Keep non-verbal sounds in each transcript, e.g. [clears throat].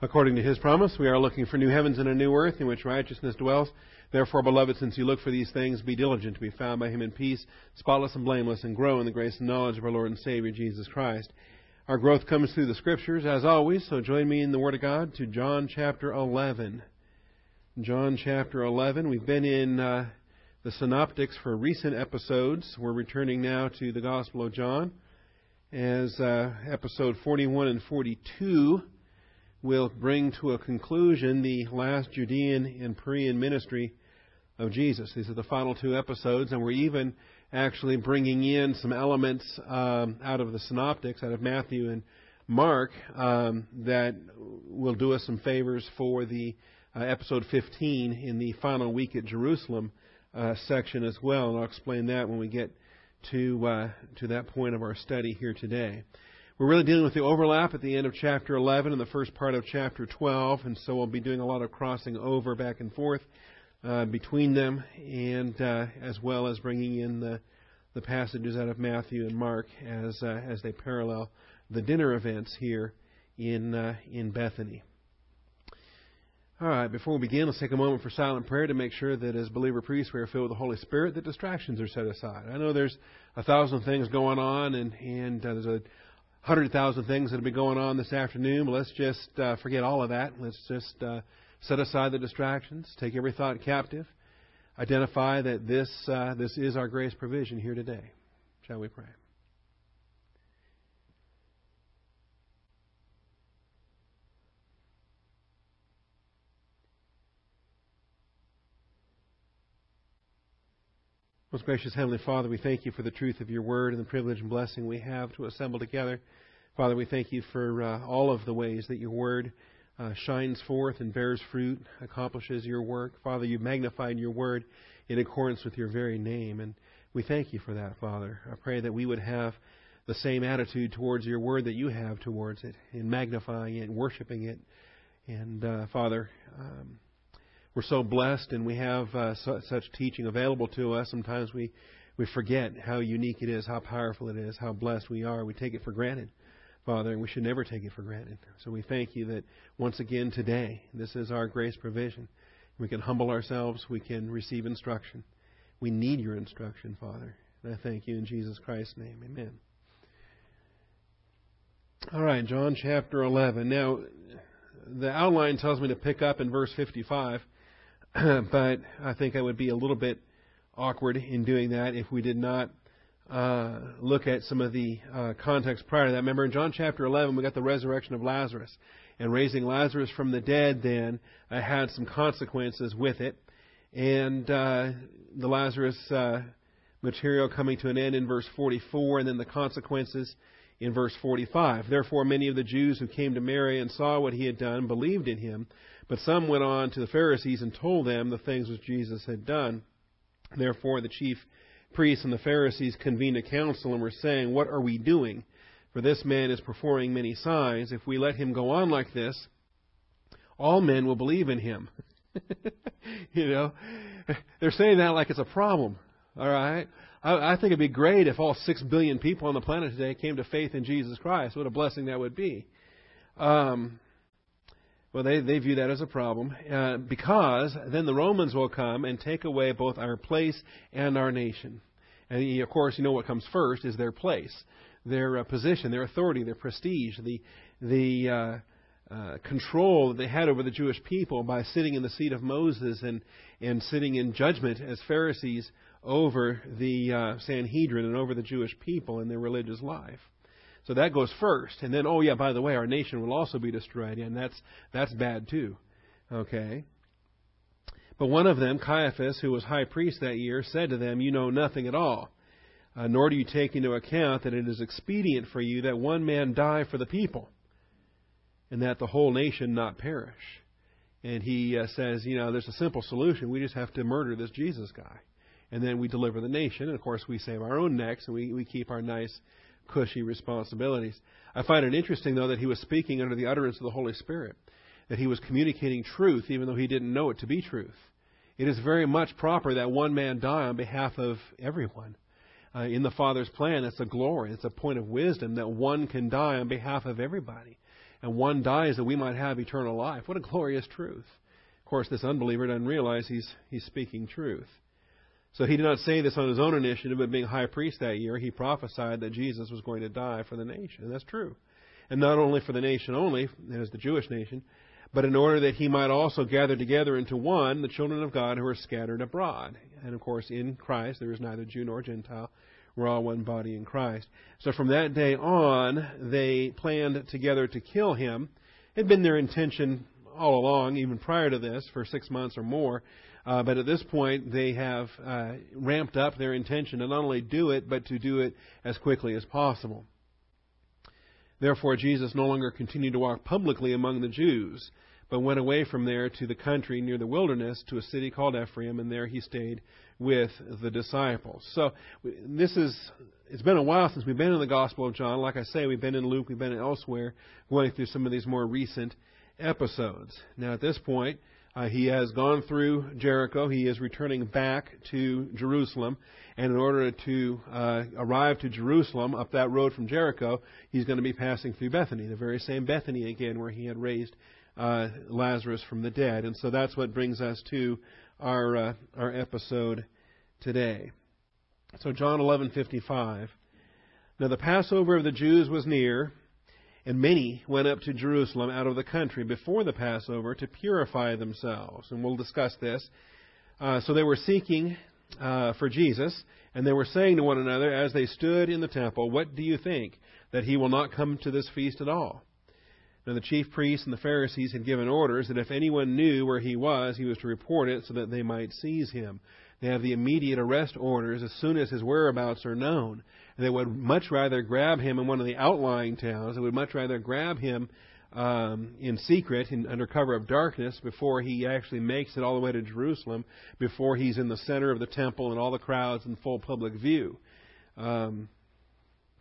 According to his promise, we are looking for new heavens and a new earth in which righteousness dwells. Therefore, beloved, since you look for these things, be diligent to be found by him in peace, spotless and blameless, and grow in the grace and knowledge of our Lord and Savior Jesus Christ. Our growth comes through the Scriptures, as always, so join me in the Word of God to John chapter 11. John chapter 11. We've been in uh, the Synoptics for recent episodes. We're returning now to the Gospel of John as uh, episode 41 and 42 will bring to a conclusion the last Judean and Perean ministry of Jesus. These are the final two episodes, and we're even actually bringing in some elements um, out of the synoptics, out of Matthew and Mark, um, that will do us some favors for the uh, episode 15 in the final week at Jerusalem uh, section as well. And I'll explain that when we get to uh, to that point of our study here today. We're really dealing with the overlap at the end of chapter 11 and the first part of chapter 12, and so we'll be doing a lot of crossing over back and forth uh, between them, and uh, as well as bringing in the, the passages out of Matthew and Mark as uh, as they parallel the dinner events here in uh, in Bethany. All right, before we begin, let's take a moment for silent prayer to make sure that as believer priests we are filled with the Holy Spirit, that distractions are set aside. I know there's a thousand things going on, and, and uh, there's a hundred thousand things that'll be going on this afternoon. But let's just uh, forget all of that. Let's just uh, set aside the distractions, take every thought captive, identify that this uh, this is our grace provision here today. Shall we pray? Most gracious Heavenly Father, we thank you for the truth of your word and the privilege and blessing we have to assemble together. Father, we thank you for uh, all of the ways that your word uh, shines forth and bears fruit, accomplishes your work. Father, you magnified your word in accordance with your very name, and we thank you for that, Father. I pray that we would have the same attitude towards your word that you have towards it, in magnifying it, worshiping it. And, uh, Father, um, we're so blessed and we have uh, su- such teaching available to us. Sometimes we, we forget how unique it is, how powerful it is, how blessed we are. We take it for granted, Father, and we should never take it for granted. So we thank you that once again today, this is our grace provision. We can humble ourselves, we can receive instruction. We need your instruction, Father. And I thank you in Jesus Christ's name. Amen. All right, John chapter 11. Now, the outline tells me to pick up in verse 55. [clears throat] but I think I would be a little bit awkward in doing that if we did not uh, look at some of the uh, context prior to that. Remember, in John chapter 11, we got the resurrection of Lazarus. And raising Lazarus from the dead then uh, had some consequences with it. And uh, the Lazarus uh, material coming to an end in verse 44, and then the consequences in verse 45. Therefore, many of the Jews who came to Mary and saw what he had done believed in him. But some went on to the Pharisees and told them the things which Jesus had done. Therefore, the chief priests and the Pharisees convened a council and were saying, What are we doing? For this man is performing many signs. If we let him go on like this, all men will believe in him. [laughs] you know, they're saying that like it's a problem. All right? I, I think it'd be great if all six billion people on the planet today came to faith in Jesus Christ. What a blessing that would be. Um, well, they, they view that as a problem uh, because then the Romans will come and take away both our place and our nation. And of course, you know what comes first is their place, their uh, position, their authority, their prestige, the the uh, uh, control that they had over the Jewish people by sitting in the seat of Moses and and sitting in judgment as Pharisees over the uh, Sanhedrin and over the Jewish people in their religious life. So that goes first. And then, oh yeah, by the way, our nation will also be destroyed, and that's that's bad too. Okay. But one of them, Caiaphas, who was high priest that year, said to them, You know nothing at all, uh, nor do you take into account that it is expedient for you that one man die for the people, and that the whole nation not perish. And he uh, says, You know, there's a simple solution. We just have to murder this Jesus guy. And then we deliver the nation. And of course, we save our own necks, and we, we keep our nice cushy responsibilities. I find it interesting, though, that he was speaking under the utterance of the Holy Spirit, that he was communicating truth even though he didn't know it to be truth. It is very much proper that one man die on behalf of everyone. Uh, in the Father's plan, it's a glory, it's a point of wisdom that one can die on behalf of everybody. and one dies that we might have eternal life. What a glorious truth. Of course, this unbeliever doesn't realize he's, he's speaking truth. So he did not say this on his own initiative, but being high priest that year, he prophesied that Jesus was going to die for the nation. And that's true. And not only for the nation only, as the Jewish nation, but in order that he might also gather together into one the children of God who are scattered abroad. And of course, in Christ, there is neither Jew nor Gentile. We're all one body in Christ. So from that day on, they planned together to kill him. It had been their intention all along, even prior to this, for six months or more. Uh, but at this point, they have uh, ramped up their intention to not only do it, but to do it as quickly as possible. Therefore, Jesus no longer continued to walk publicly among the Jews, but went away from there to the country near the wilderness to a city called Ephraim, and there he stayed with the disciples. So this is it's been a while since we've been in the Gospel of John. Like I say, we've been in Luke, we've been elsewhere, going through some of these more recent episodes. Now at this point, uh, he has gone through Jericho. He is returning back to Jerusalem. And in order to uh, arrive to Jerusalem up that road from Jericho, he's going to be passing through Bethany, the very same Bethany again where he had raised uh, Lazarus from the dead. And so that's what brings us to our uh, our episode today. So John 11:55. Now the Passover of the Jews was near, and many went up to Jerusalem out of the country before the Passover to purify themselves. And we'll discuss this. Uh, so they were seeking uh, for Jesus, and they were saying to one another as they stood in the temple, What do you think? That he will not come to this feast at all? Now the chief priests and the Pharisees had given orders that if anyone knew where he was, he was to report it so that they might seize him. They have the immediate arrest orders as soon as his whereabouts are known. They would much rather grab him in one of the outlying towns. They would much rather grab him um, in secret, in, under cover of darkness, before he actually makes it all the way to Jerusalem, before he's in the center of the temple and all the crowds in full public view. Um,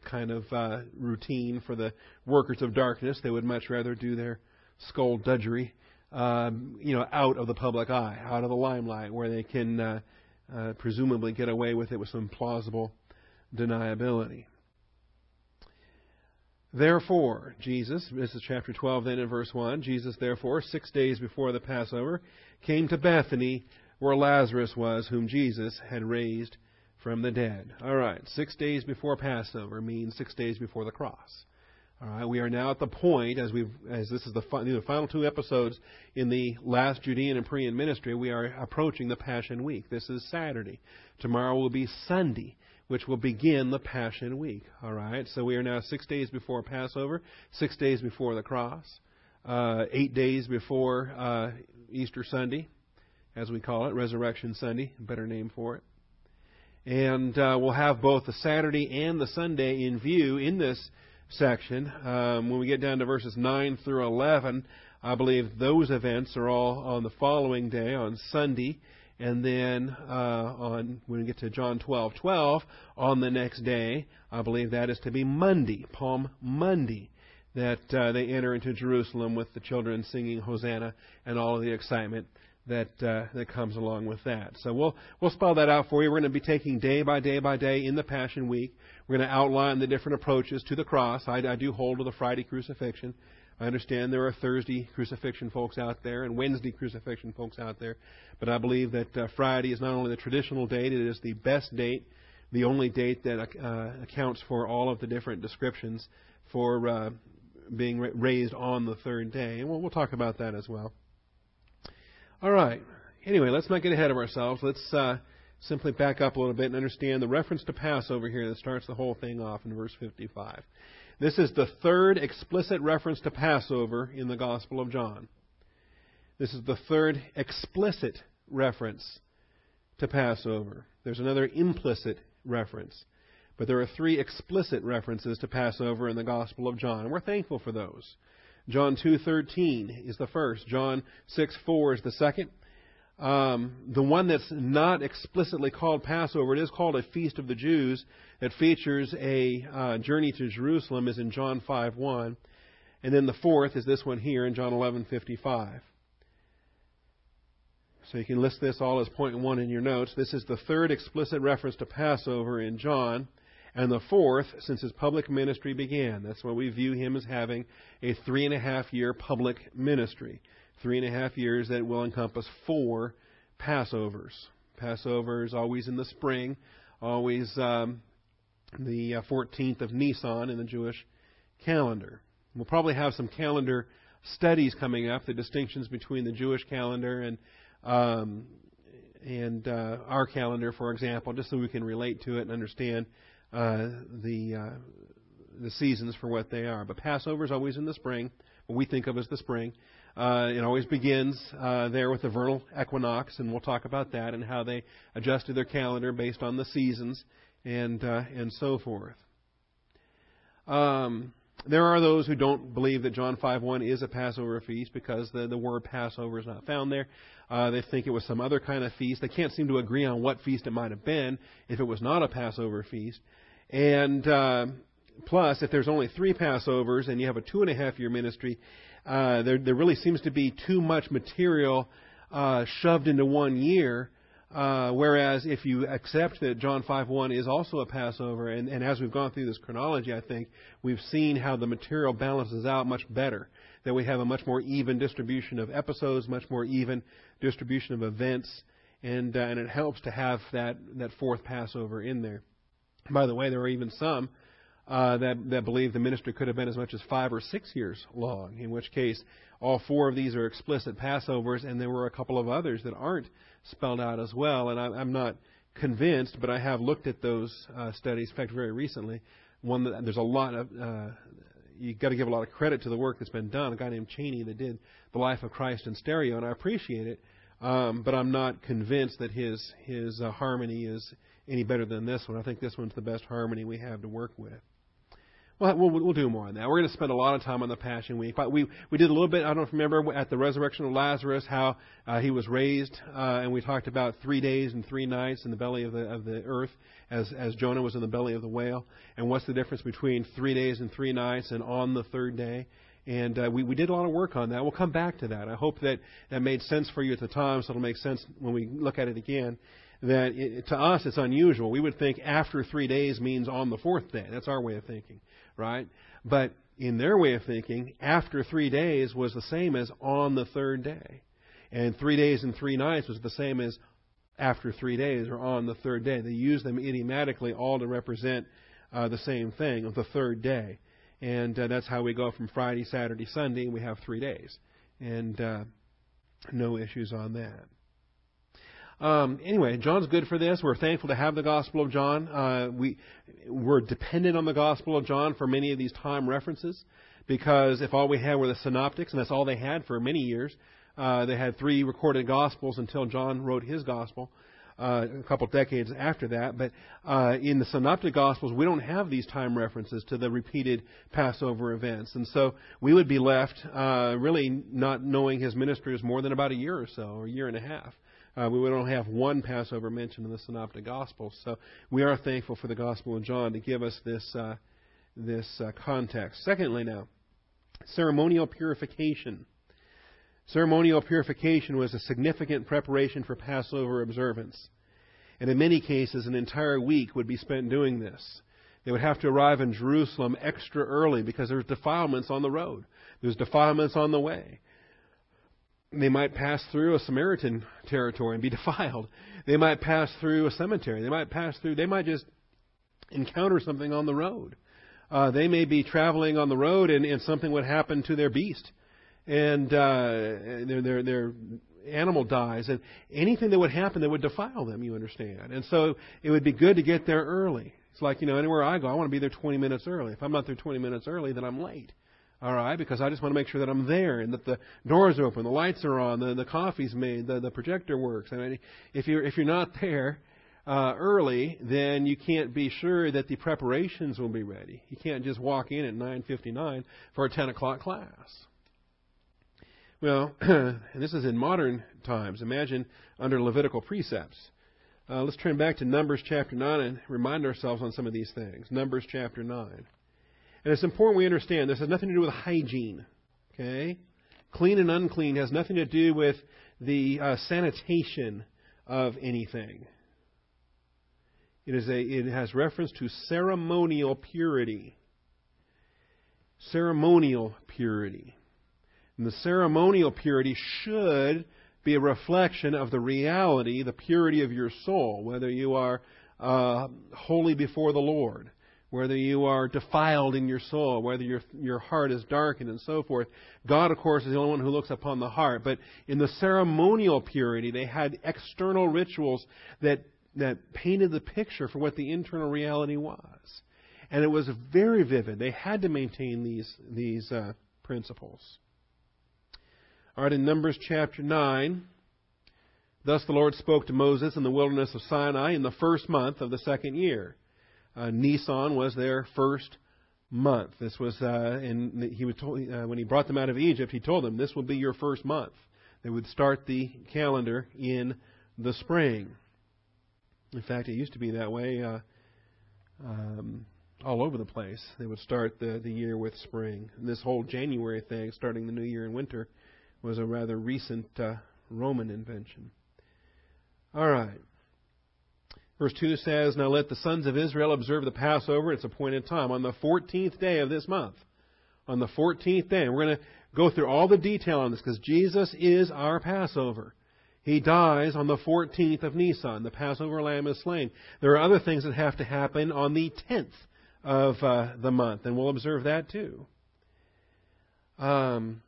kind of uh, routine for the workers of darkness. They would much rather do their skullduggery, um, you know, out of the public eye, out of the limelight, where they can uh, uh, presumably get away with it with some plausible deniability. Therefore, Jesus, this is chapter 12 then in verse 1, Jesus therefore, six days before the Passover, came to Bethany where Lazarus was, whom Jesus had raised from the dead. All right, six days before Passover means six days before the cross. All right, we are now at the point, as we as this is the, the final two episodes in the last Judean and Perean ministry, we are approaching the Passion Week. This is Saturday. Tomorrow will be Sunday which will begin the Passion Week. All right, so we are now six days before Passover, six days before the cross, uh, eight days before uh, Easter Sunday, as we call it, Resurrection Sunday, better name for it. And uh, we'll have both the Saturday and the Sunday in view in this section. Um, when we get down to verses 9 through 11, I believe those events are all on the following day, on Sunday. And then uh, on when we get to John 12:12, on the next day, I believe that is to be Monday, Palm Monday, that uh, they enter into Jerusalem with the children singing Hosanna and all of the excitement that uh, that comes along with that. So we'll we'll spell that out for you. We're going to be taking day by day by day in the Passion Week. We're going to outline the different approaches to the cross. I, I do hold to the Friday crucifixion. I understand there are Thursday crucifixion folks out there and Wednesday crucifixion folks out there, but I believe that uh, Friday is not only the traditional date, it is the best date, the only date that uh, accounts for all of the different descriptions for uh, being ra- raised on the third day. And we'll, we'll talk about that as well. All right. Anyway, let's not get ahead of ourselves. Let's uh, simply back up a little bit and understand the reference to Passover here that starts the whole thing off in verse 55. This is the third explicit reference to Passover in the Gospel of John. This is the third explicit reference to Passover. There's another implicit reference. But there are three explicit references to Passover in the Gospel of John, and we're thankful for those. John 2:13 is the first. John 6:4 is the second. Um, the one that's not explicitly called Passover, it is called a Feast of the Jews. It features a uh, journey to Jerusalem, is in John 5:1, and then the fourth is this one here in John 11:55. So you can list this all as point one in your notes. This is the third explicit reference to Passover in John, and the fourth since his public ministry began. That's why we view him as having a three and a half year public ministry. Three and a half years that will encompass four Passovers. Passover is always in the spring, always um, the 14th uh, of Nisan in the Jewish calendar. We'll probably have some calendar studies coming up, the distinctions between the Jewish calendar and um, and uh, our calendar, for example, just so we can relate to it and understand uh, the uh, the seasons for what they are. But Passover is always in the spring, what we think of as the spring. Uh, it always begins uh, there with the vernal equinox, and we'll talk about that and how they adjusted their calendar based on the seasons and uh, and so forth. Um, there are those who don't believe that John 5:1 is a Passover feast because the, the word Passover is not found there. Uh, they think it was some other kind of feast. They can't seem to agree on what feast it might have been if it was not a Passover feast. And uh, plus, if there's only three Passovers and you have a two and a half year ministry, uh, there, there really seems to be too much material uh, shoved into one year uh, whereas if you accept that John 5:1 is also a Passover, and, and as we've gone through this chronology, I think we've seen how the material balances out much better. That we have a much more even distribution of episodes, much more even distribution of events, and uh, and it helps to have that that fourth Passover in there. By the way, there are even some uh, that that believe the ministry could have been as much as five or six years long. In which case, all four of these are explicit Passovers, and there were a couple of others that aren't spelled out as well. And I, I'm not convinced, but I have looked at those uh, studies. In fact, very recently, one that there's a lot of uh, you've got to give a lot of credit to the work that's been done. A guy named Cheney that did the Life of Christ in stereo, and I appreciate it. Um, but I'm not convinced that his his uh, harmony is any better than this one. I think this one's the best harmony we have to work with. Well, we'll, we'll do more on that. We're going to spend a lot of time on the Passion Week. But we, we did a little bit, I don't know if you remember, at the resurrection of Lazarus, how uh, he was raised, uh, and we talked about three days and three nights in the belly of the, of the earth as, as Jonah was in the belly of the whale. And what's the difference between three days and three nights and on the third day? And uh, we, we did a lot of work on that. We'll come back to that. I hope that that made sense for you at the time, so it'll make sense when we look at it again that it, to us it's unusual. We would think after three days means on the fourth day. That's our way of thinking right? But in their way of thinking, after three days was the same as on the third day. And three days and three nights was the same as after three days or on the third day. They use them idiomatically all to represent uh, the same thing of the third day. And uh, that's how we go from Friday, Saturday, Sunday, and we have three days. And uh, no issues on that. Um, anyway, John's good for this. We're thankful to have the Gospel of John. Uh, we we're dependent on the Gospel of John for many of these time references because if all we had were the synoptics, and that's all they had for many years, uh, they had three recorded Gospels until John wrote his Gospel. Uh, a couple decades after that, but uh, in the Synoptic Gospels, we don't have these time references to the repeated Passover events, and so we would be left uh, really not knowing his ministry was more than about a year or so, or a year and a half. Uh, we don't have one Passover mentioned in the Synoptic Gospels. So we are thankful for the Gospel of John to give us this, uh, this uh, context. Secondly, now, ceremonial purification. Ceremonial purification was a significant preparation for Passover observance. And in many cases, an entire week would be spent doing this. They would have to arrive in Jerusalem extra early because there's defilements on the road. There's defilements on the way they might pass through a Samaritan territory and be [laughs] defiled. They might pass through a cemetery. They might pass through, they might just encounter something on the road. Uh, they may be traveling on the road and, and something would happen to their beast. And uh, their, their, their animal dies. And anything that would happen that would defile them, you understand. And so it would be good to get there early. It's like, you know, anywhere I go, I want to be there 20 minutes early. If I'm not there 20 minutes early, then I'm late. All right, because I just want to make sure that I'm there and that the doors are open, the lights are on, the the coffee's made, the the projector works. I mean, if you're if you're not there uh, early, then you can't be sure that the preparations will be ready. You can't just walk in at 9:59 for a 10 o'clock class. Well, [clears throat] and this is in modern times. Imagine under Levitical precepts. Uh, let's turn back to Numbers chapter 9 and remind ourselves on some of these things. Numbers chapter 9. And it's important we understand this has nothing to do with hygiene. Okay? Clean and unclean has nothing to do with the uh, sanitation of anything. It is a it has reference to ceremonial purity. Ceremonial purity. And the ceremonial purity should be a reflection of the reality, the purity of your soul, whether you are uh, holy before the Lord, whether you are defiled in your soul, whether your your heart is darkened, and so forth. God, of course, is the only one who looks upon the heart. But in the ceremonial purity, they had external rituals that that painted the picture for what the internal reality was, and it was very vivid. They had to maintain these these uh, principles. All right, in Numbers chapter nine. Thus the Lord spoke to Moses in the wilderness of Sinai in the first month of the second year uh, Nisan was their first month. This was, uh, and he would told, uh, when he brought them out of Egypt, he told them this will be your first month. They would start the calendar in the spring. In fact, it used to be that way uh, um, all over the place. They would start the, the year with spring. And this whole January thing, starting the new year in winter, was a rather recent uh, Roman invention. All right. Verse 2 says, Now let the sons of Israel observe the Passover at its appointed time on the 14th day of this month. On the 14th day. And we're going to go through all the detail on this because Jesus is our Passover. He dies on the 14th of Nisan. The Passover lamb is slain. There are other things that have to happen on the 10th of uh, the month, and we'll observe that too. Um,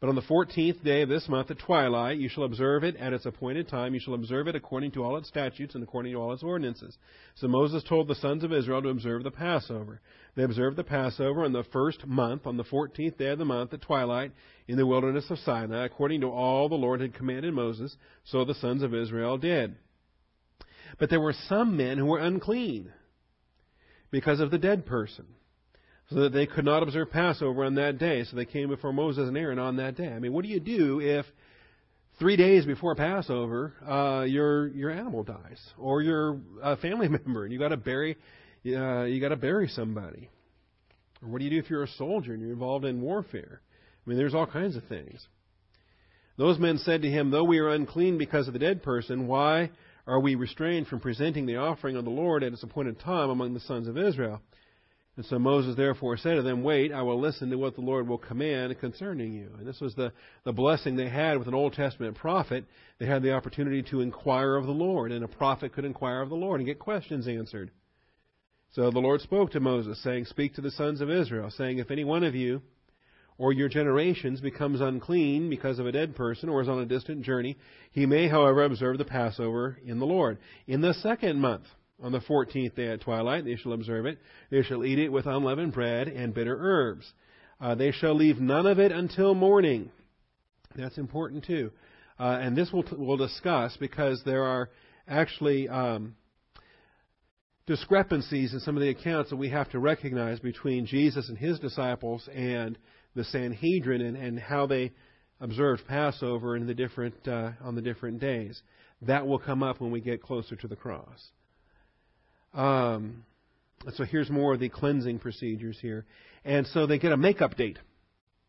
but on the fourteenth day of this month at twilight, you shall observe it at its appointed time. You shall observe it according to all its statutes and according to all its ordinances. So Moses told the sons of Israel to observe the Passover. They observed the Passover on the first month, on the fourteenth day of the month at twilight, in the wilderness of Sinai, according to all the Lord had commanded Moses. So the sons of Israel did. But there were some men who were unclean because of the dead person so that they could not observe Passover on that day. So they came before Moses and Aaron on that day. I mean, what do you do if three days before Passover uh, your your animal dies or your uh, family [laughs] member and you got to bury uh, you got to bury somebody? Or what do you do if you're a soldier and you're involved in warfare? I mean, there's all kinds of things. Those men said to him, Though we are unclean because of the dead person, why are we restrained from presenting the offering of the Lord at its appointed time among the sons of Israel? And so Moses therefore said to them, Wait, I will listen to what the Lord will command concerning you. And this was the, the blessing they had with an Old Testament prophet. They had the opportunity to inquire of the Lord, and a prophet could inquire of the Lord and get questions answered. So the Lord spoke to Moses, saying, Speak to the sons of Israel, saying, If any one of you or your generations becomes unclean because of a dead person or is on a distant journey, he may, however, observe the Passover in the Lord. In the second month, on the fourteenth day at twilight, they shall observe it. They shall eat it with unleavened bread and bitter herbs. Uh, they shall leave none of it until morning. That's important too. Uh, and this we'll, we'll discuss because there are actually um, discrepancies in some of the accounts that we have to recognize between Jesus and his disciples and the Sanhedrin and, and how they observed Passover in the different, uh, on the different days. That will come up when we get closer to the cross. Um, so here's more of the cleansing procedures here. And so they get a makeup date.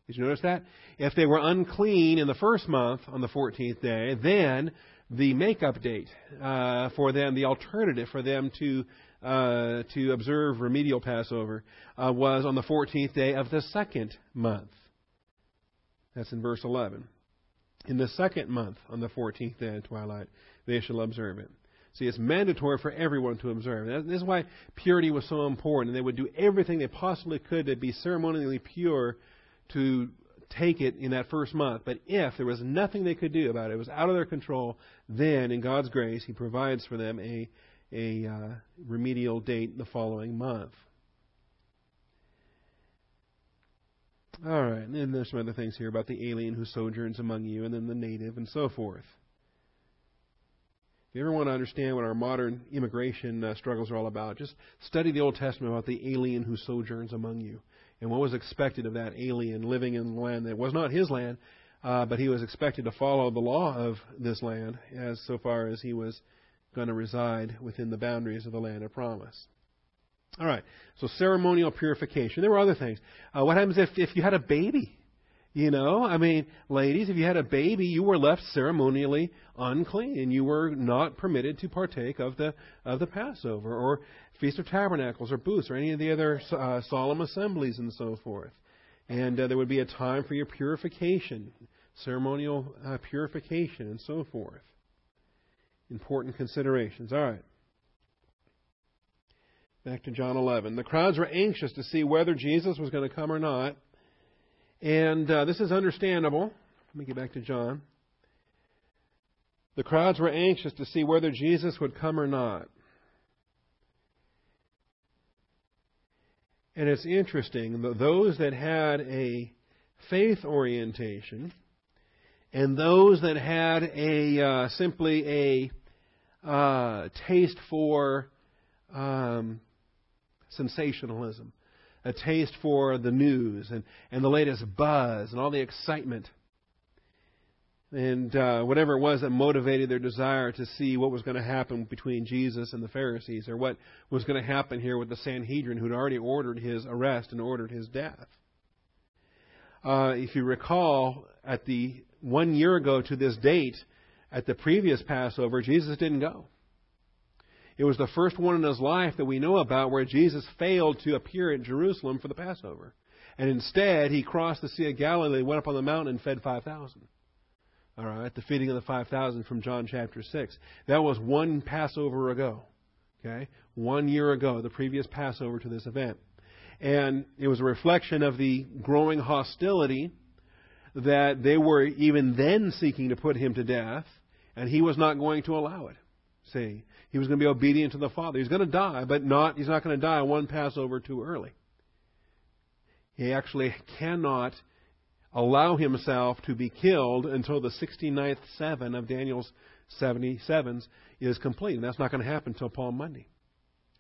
Did you notice that? If they were unclean in the first month on the 14th day, then the makeup date uh, for them, the alternative for them to uh, to observe remedial Passover, uh, was on the 14th day of the second month. That's in verse 11. In the second month, on the 14th day of twilight, they shall observe it. See, it's mandatory for everyone to observe. This is why purity was so important. And they would do everything they possibly could to be ceremonially pure to take it in that first month. But if there was nothing they could do about it, it was out of their control, then in God's grace, He provides for them a, a uh, remedial date the following month. All right, and then there's some other things here about the alien who sojourns among you, and then the native, and so forth. If you ever want to understand what our modern immigration uh, struggles are all about, just study the Old Testament about the alien who sojourns among you and what was expected of that alien living in the land that was not his land, uh, but he was expected to follow the law of this land as so far as he was going to reside within the boundaries of the land of promise. All right, so ceremonial purification. There were other things. Uh, what happens if, if you had a baby? You know, I mean, ladies, if you had a baby, you were left ceremonially unclean, and you were not permitted to partake of the of the Passover or Feast of Tabernacles or booths or any of the other uh, solemn assemblies and so forth. And uh, there would be a time for your purification, ceremonial uh, purification, and so forth. Important considerations. All right. Back to John 11. The crowds were anxious to see whether Jesus was going to come or not. And uh, this is understandable. Let me get back to John. The crowds were anxious to see whether Jesus would come or not. And it's interesting that those that had a faith orientation and those that had a uh, simply a uh, taste for um, sensationalism a taste for the news and, and the latest buzz and all the excitement and uh, whatever it was that motivated their desire to see what was going to happen between Jesus and the Pharisees, or what was going to happen here with the Sanhedrin, who'd already ordered his arrest and ordered his death. Uh, if you recall, at the one year ago to this date, at the previous Passover, Jesus didn't go. It was the first one in his life that we know about where Jesus failed to appear at Jerusalem for the Passover. And instead, he crossed the Sea of Galilee, went up on the mountain, and fed 5,000. All right, the feeding of the 5,000 from John chapter 6. That was one Passover ago. Okay? One year ago, the previous Passover to this event. And it was a reflection of the growing hostility that they were even then seeking to put him to death, and he was not going to allow it. See? He was going to be obedient to the Father. He's going to die, but not, he's not going to die one Passover too early. He actually cannot allow himself to be killed until the 69th seven of Daniel's 77s is complete. And that's not going to happen until Palm Monday.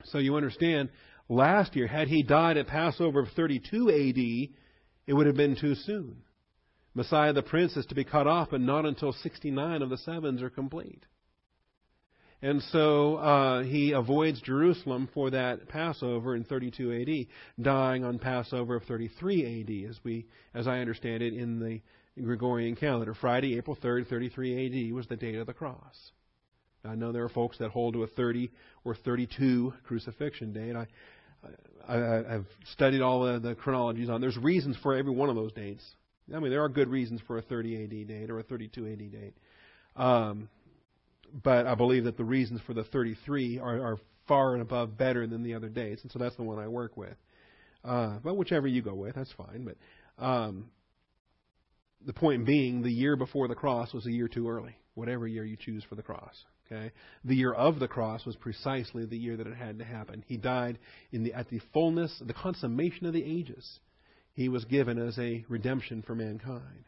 So you understand, last year, had he died at Passover of 32 AD, it would have been too soon. Messiah the Prince is to be cut off, but not until 69 of the sevens are complete. And so uh, he avoids Jerusalem for that Passover in 32 AD, dying on Passover of 33 AD, as we, as I understand it, in the Gregorian calendar. Friday, April 3rd, 33 AD was the date of the cross. I know there are folks that hold to a 30 or 32 crucifixion date. I, I, I've studied all the, the chronologies on. There's reasons for every one of those dates. I mean, there are good reasons for a 30 AD date or a 32 AD date. Um, but I believe that the reasons for the 33 are, are far and above better than the other dates, and so that's the one I work with. Uh, but whichever you go with, that's fine. But um, the point being, the year before the cross was a year too early. Whatever year you choose for the cross, okay. The year of the cross was precisely the year that it had to happen. He died in the at the fullness, the consummation of the ages. He was given as a redemption for mankind.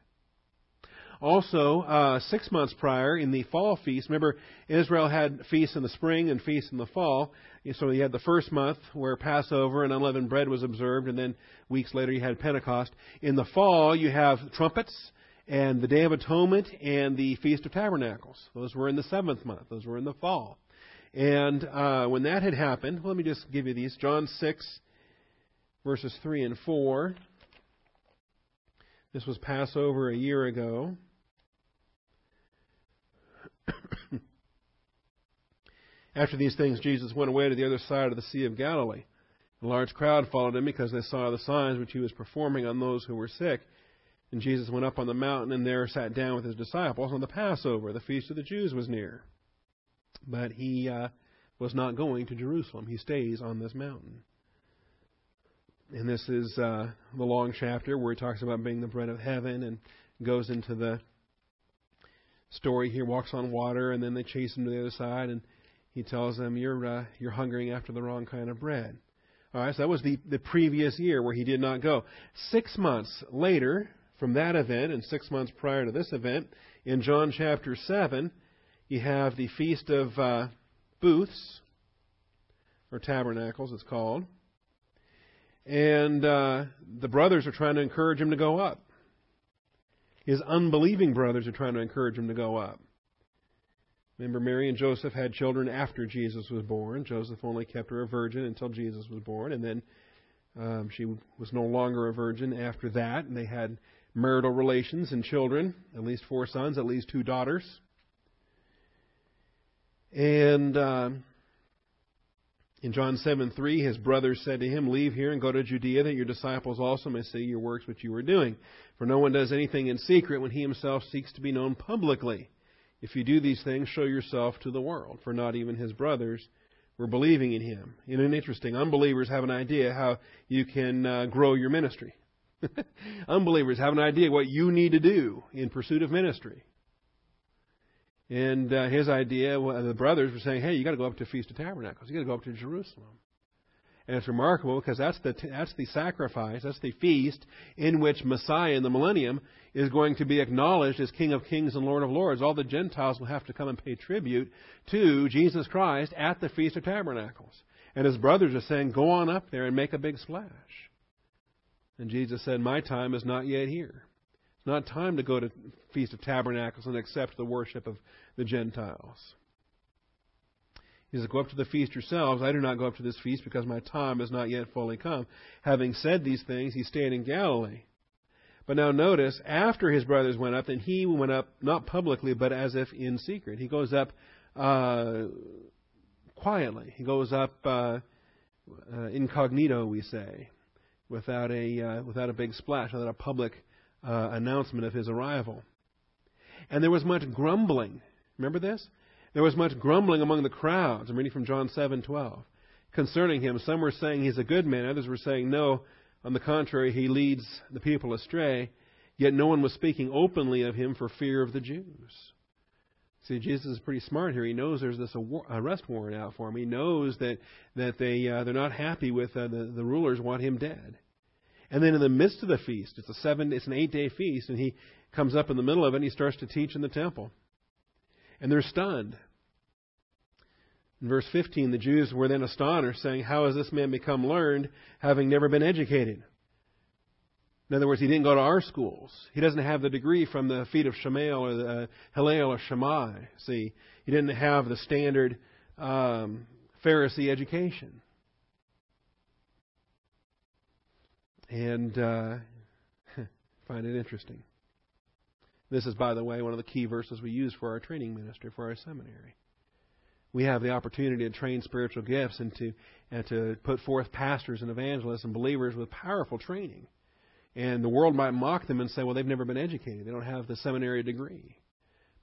Also, uh, six months prior, in the fall feast, remember Israel had feasts in the spring and feasts in the fall. So you had the first month where Passover and unleavened bread was observed, and then weeks later you had Pentecost. In the fall, you have trumpets and the Day of Atonement and the Feast of Tabernacles. Those were in the seventh month. Those were in the fall. And uh, when that had happened, let me just give you these. John 6, verses 3 and 4. This was Passover a year ago. [coughs] After these things, Jesus went away to the other side of the Sea of Galilee. A large crowd followed him because they saw the signs which he was performing on those who were sick. And Jesus went up on the mountain and there sat down with his disciples on the Passover. The feast of the Jews was near. But he uh, was not going to Jerusalem. He stays on this mountain. And this is uh, the long chapter where he talks about being the bread of heaven and goes into the story. here walks on water, and then they chase him to the other side, and he tells them, "You're uh, you're hungering after the wrong kind of bread." All right, so that was the the previous year where he did not go. Six months later from that event, and six months prior to this event, in John chapter seven, you have the feast of uh, booths or tabernacles, it's called, and uh, the brothers are trying to encourage him to go up. His unbelieving brothers are trying to encourage him to go up. Remember, Mary and Joseph had children after Jesus was born. Joseph only kept her a virgin until Jesus was born, and then um, she was no longer a virgin after that, and they had marital relations and children, at least four sons, at least two daughters. And uh, in John 7 3, his brothers said to him, Leave here and go to Judea, that your disciples also may see your works which you are doing. For no one does anything in secret when he himself seeks to be known publicly. If you do these things, show yourself to the world, for not even his brothers were believing in him. And an interesting, unbelievers have an idea how you can uh, grow your ministry. [laughs] unbelievers have an idea what you need to do in pursuit of ministry. And uh, his idea, well, the brothers were saying, "Hey, you got to go up to Feast of Tabernacles. You got to go up to Jerusalem." And it's remarkable because that's the that's the sacrifice, that's the feast in which Messiah in the millennium is going to be acknowledged as King of Kings and Lord of Lords. All the Gentiles will have to come and pay tribute to Jesus Christ at the Feast of Tabernacles. And his brothers are saying, "Go on up there and make a big splash." And Jesus said, "My time is not yet here." It's not time to go to Feast of Tabernacles and accept the worship of the Gentiles. He says, Go up to the feast yourselves. I do not go up to this feast because my time has not yet fully come. Having said these things, he stayed in Galilee. But now notice, after his brothers went up, then he went up not publicly, but as if in secret. He goes up uh, quietly. He goes up uh, uh, incognito, we say, without a uh, without a big splash, without a public uh, announcement of his arrival. And there was much grumbling. Remember this? There was much grumbling among the crowds. I'm reading from John 7:12. Concerning him, some were saying he's a good man, others were saying no. On the contrary, he leads the people astray. Yet no one was speaking openly of him for fear of the Jews. See, Jesus is pretty smart here. He knows there's this arrest warrant out for him. He knows that that they uh, they're not happy with uh, the the rulers want him dead. And then in the midst of the feast, it's a seven, it's an eight day feast, and he comes up in the middle of it and he starts to teach in the temple. And they're stunned. In verse 15, the Jews were then astonished, saying, How has this man become learned, having never been educated? In other words, he didn't go to our schools. He doesn't have the degree from the feet of Shemael or the uh, Hillel or Shammai. See, he didn't have the standard um, Pharisee education. And uh, [laughs] find it interesting. This is, by the way, one of the key verses we use for our training ministry, for our seminary. We have the opportunity to train spiritual gifts and to and to put forth pastors and evangelists and believers with powerful training. And the world might mock them and say, well, they've never been educated. They don't have the seminary degree.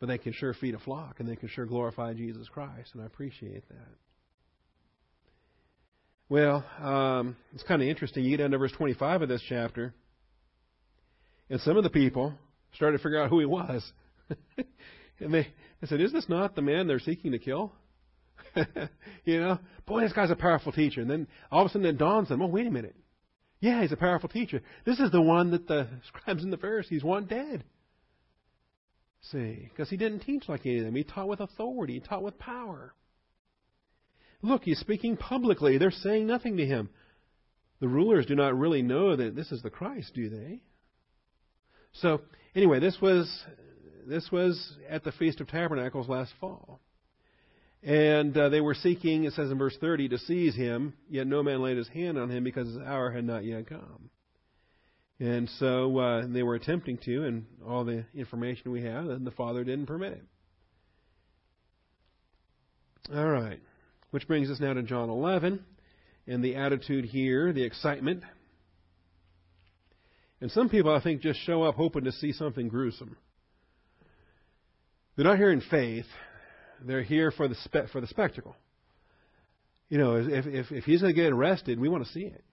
But they can sure feed a flock and they can sure glorify Jesus Christ. And I appreciate that. Well, um, it's kind of interesting. You get down to verse 25 of this chapter, and some of the people started to figure out who he was. [laughs] and they, they said, Is this not the man they're seeking to kill? [laughs] you know, boy, this guy's a powerful teacher. And then all of a sudden it dawns on them, oh, wait a minute. Yeah, he's a powerful teacher. This is the one that the [laughs] scribes and the Pharisees want dead. See, because he didn't teach like any of them. He taught with authority. He taught with power. Look, he's speaking publicly. They're saying nothing to him. The rulers do not really know that this is the Christ, do they? So, anyway, this was this was at the Feast of Tabernacles last fall. And uh, they were seeking, it says in verse 30, to seize him, yet no man laid his hand on him because his hour had not yet come. And so uh, they were attempting to, and all the information we have, and the Father didn't permit it. All right. Which brings us now to John 11 and the attitude here, the excitement. And some people, I think, just show up hoping to see something gruesome. They're not here in faith. They're here for the spe- for the spectacle. You know, if if if he's going to get arrested, we want to see it,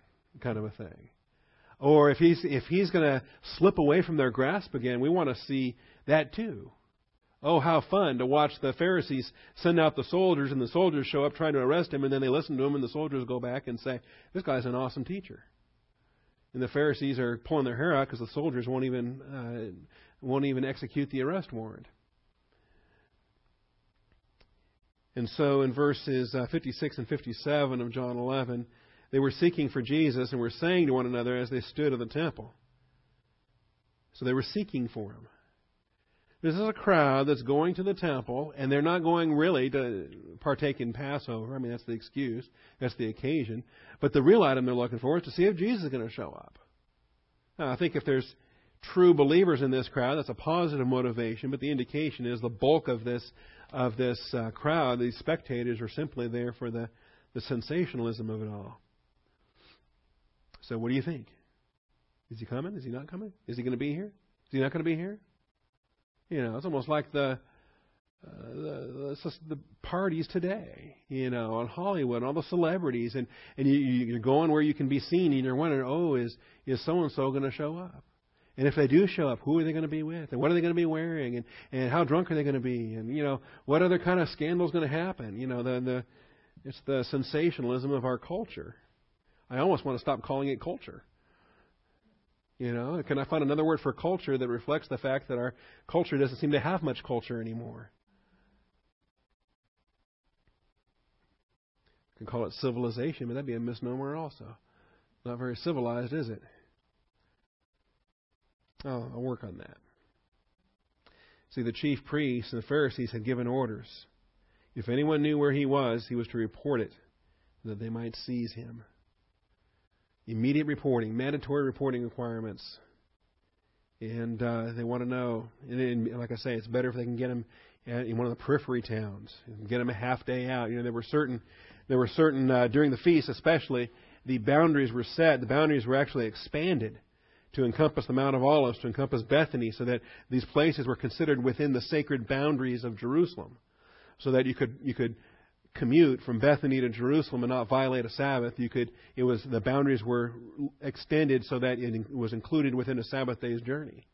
kind of a thing. Or if he's if he's going to slip away from their grasp again, we want to see that too. Oh, how fun to watch the Pharisees send out the soldiers, and the soldiers show up trying to arrest him, and then they listen to him, and the soldiers go back and say, This guy's an awesome teacher. And the Pharisees are pulling their hair out because the soldiers won't even uh, won't even execute the arrest warrant. And so in verses uh, 56 and 57 of John 11, they were seeking for Jesus and were saying to one another as they stood in the temple. So they were seeking for him. This is a crowd that's going to the temple, and they're not going really to partake in Passover. I mean, that's the excuse, that's the occasion. But the real item they're looking for is to see if Jesus is going to show up. Now, I think if there's true believers in this crowd. That's a positive motivation, but the indication is the bulk of this of this uh, crowd, these spectators, are simply there for the, the sensationalism of it all. So, what do you think? Is he coming? Is he not coming? Is he going to be here? Is he not going to be here? You know, it's almost like the uh, the, the, the parties today, you know, on Hollywood, all the celebrities, and and you, you're going where you can be seen, and you're wondering, oh, is is so and so going to show up? And if they do show up, who are they going to be with, and what are they going to be wearing, and and how drunk are they going to be, and you know, what other kind of scandal is going to happen? You know, the the it's the sensationalism of our culture. I almost want to stop calling it culture. You know, can I find another word for culture that reflects the fact that our culture doesn't seem to have much culture anymore? You can call it civilization, but that'd be a misnomer also. Not very civilized, is it? Oh, I'll work on that. See, the chief priests and the Pharisees had given orders. If anyone knew where he was, he was to report it, that they might seize him. Immediate reporting, mandatory reporting requirements. And uh, they want to know. And, and, like I say, it's better if they can get him in one of the periphery towns, get them a half day out. You know, there were certain, there were certain uh, during the feast, especially, the boundaries were set. The boundaries were actually expanded to encompass the Mount of Olives, to encompass Bethany, so that these places were considered within the sacred boundaries of Jerusalem, so that you could you could commute from Bethany to Jerusalem and not violate a Sabbath, you could it was the boundaries were extended so that it was included within a Sabbath day's journey.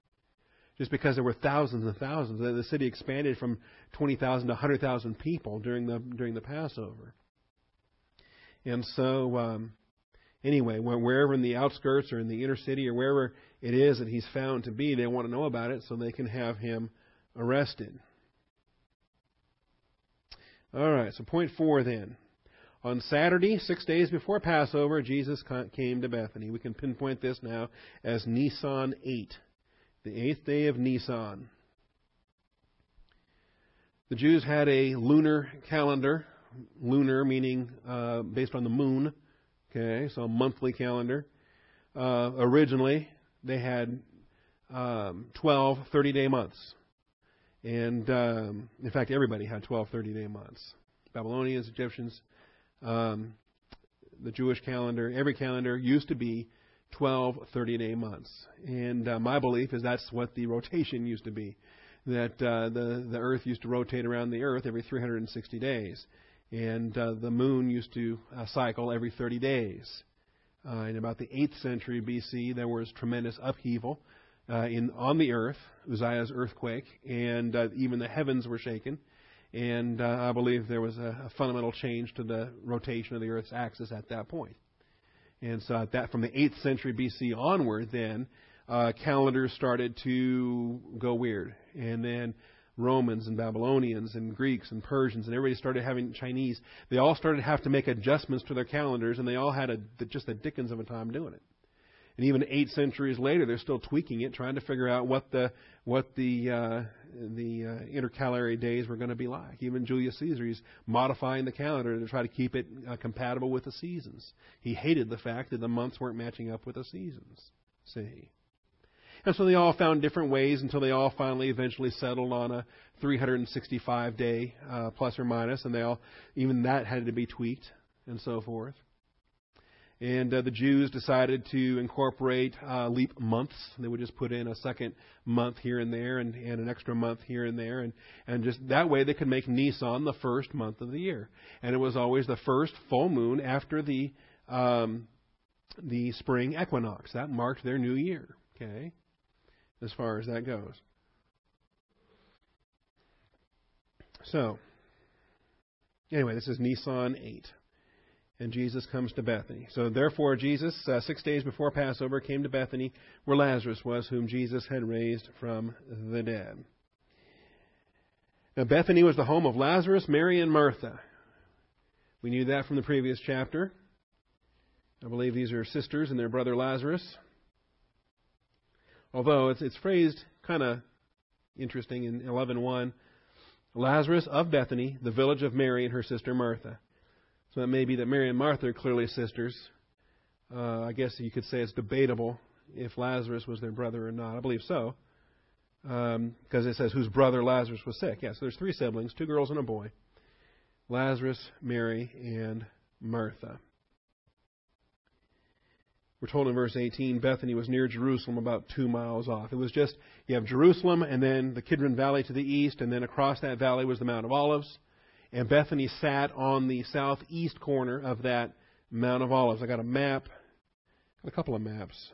Just because there were thousands and thousands, the city expanded from 20,000 to 100,000 people during the during the Passover. And so, um, anyway, wherever in the outskirts or in the inner city or wherever it is that he's found to be, they want to know about it so they can have him arrested. All right, so point four then. On Saturday, six days before Passover, Jesus came to Bethany. We can pinpoint this now as Nisan 8, the eighth day of Nisan. The Jews had a lunar calendar, lunar meaning uh, based on the moon, okay, so a monthly calendar. Uh, originally, they had um, 12 30 day months. And um, in fact, everybody had 12 30 day months. Babylonians, Egyptians, um, the Jewish calendar, every calendar used to be 12 30 day months. And uh, my belief is that's what the rotation used to be. That uh, the, the earth used to rotate around the earth every 360 days. And uh, the moon used to uh, cycle every 30 days. Uh, in about the 8th century BC, there was tremendous upheaval uh, in on the earth, Uzziah's earthquake, and uh, even the heavens were shaken. And uh, I believe there was a, a, fundamental change to the rotation of the Earth's axis at that point. And so that from the 8th century BC onward, then uh, calendars started to go weird, and then Romans and Babylonians and Greeks and Persians and everybody started having Chinese. They all started to have to make adjustments to their calendars, and they all had a, just the dickens of a time doing it. And even eight centuries later, they're still tweaking it, trying to figure out what the what the uh, the uh, intercalary days were going to be like. Even Julius Caesar, he's modifying the calendar to try to keep it uh, compatible with the seasons. He hated the fact that the months weren't matching up with the seasons. See. And so they all found different ways until they all finally eventually settled on a 365 day uh, plus or minus, and they all even that had to be tweaked and so forth. And uh, the Jews decided to incorporate uh, leap months. They would just put in a second month here and there and, and an extra month here and there. And, and just that way they could make Nisan the first month of the year. And it was always the first full moon after the, um, the spring equinox. That marked their new year, okay, as far as that goes. So, anyway, this is Nisan 8 and Jesus comes to Bethany. So therefore, Jesus, uh, six days before Passover, came to Bethany, where Lazarus was, whom Jesus had raised from the dead. Now, Bethany was the home of Lazarus, Mary, and Martha. We knew that from the previous chapter. I believe these are sisters and their brother Lazarus. Although it's, it's phrased kind of interesting in 11.1. Lazarus of Bethany, the village of Mary and her sister Martha. So it may be that Mary and Martha are clearly sisters. Uh, I guess you could say it's debatable if Lazarus was their brother or not. I believe so. Because um, it says whose brother Lazarus was sick. Yeah, so there's three siblings, two girls and a boy. Lazarus, Mary, and Martha. We're told in verse 18 Bethany was near Jerusalem, about two miles off. It was just, you have Jerusalem and then the Kidron Valley to the east, and then across that valley was the Mount of Olives. And Bethany sat on the southeast corner of that Mount of Olives. I got a map, got a couple of maps.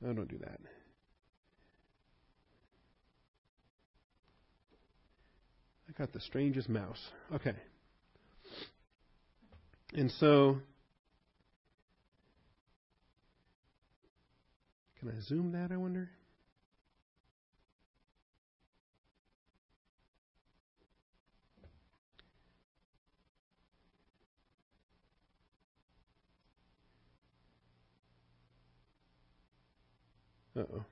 No, don't do that. I got the strangest mouse. Okay. And so, can I zoom that, I wonder? Uh oh.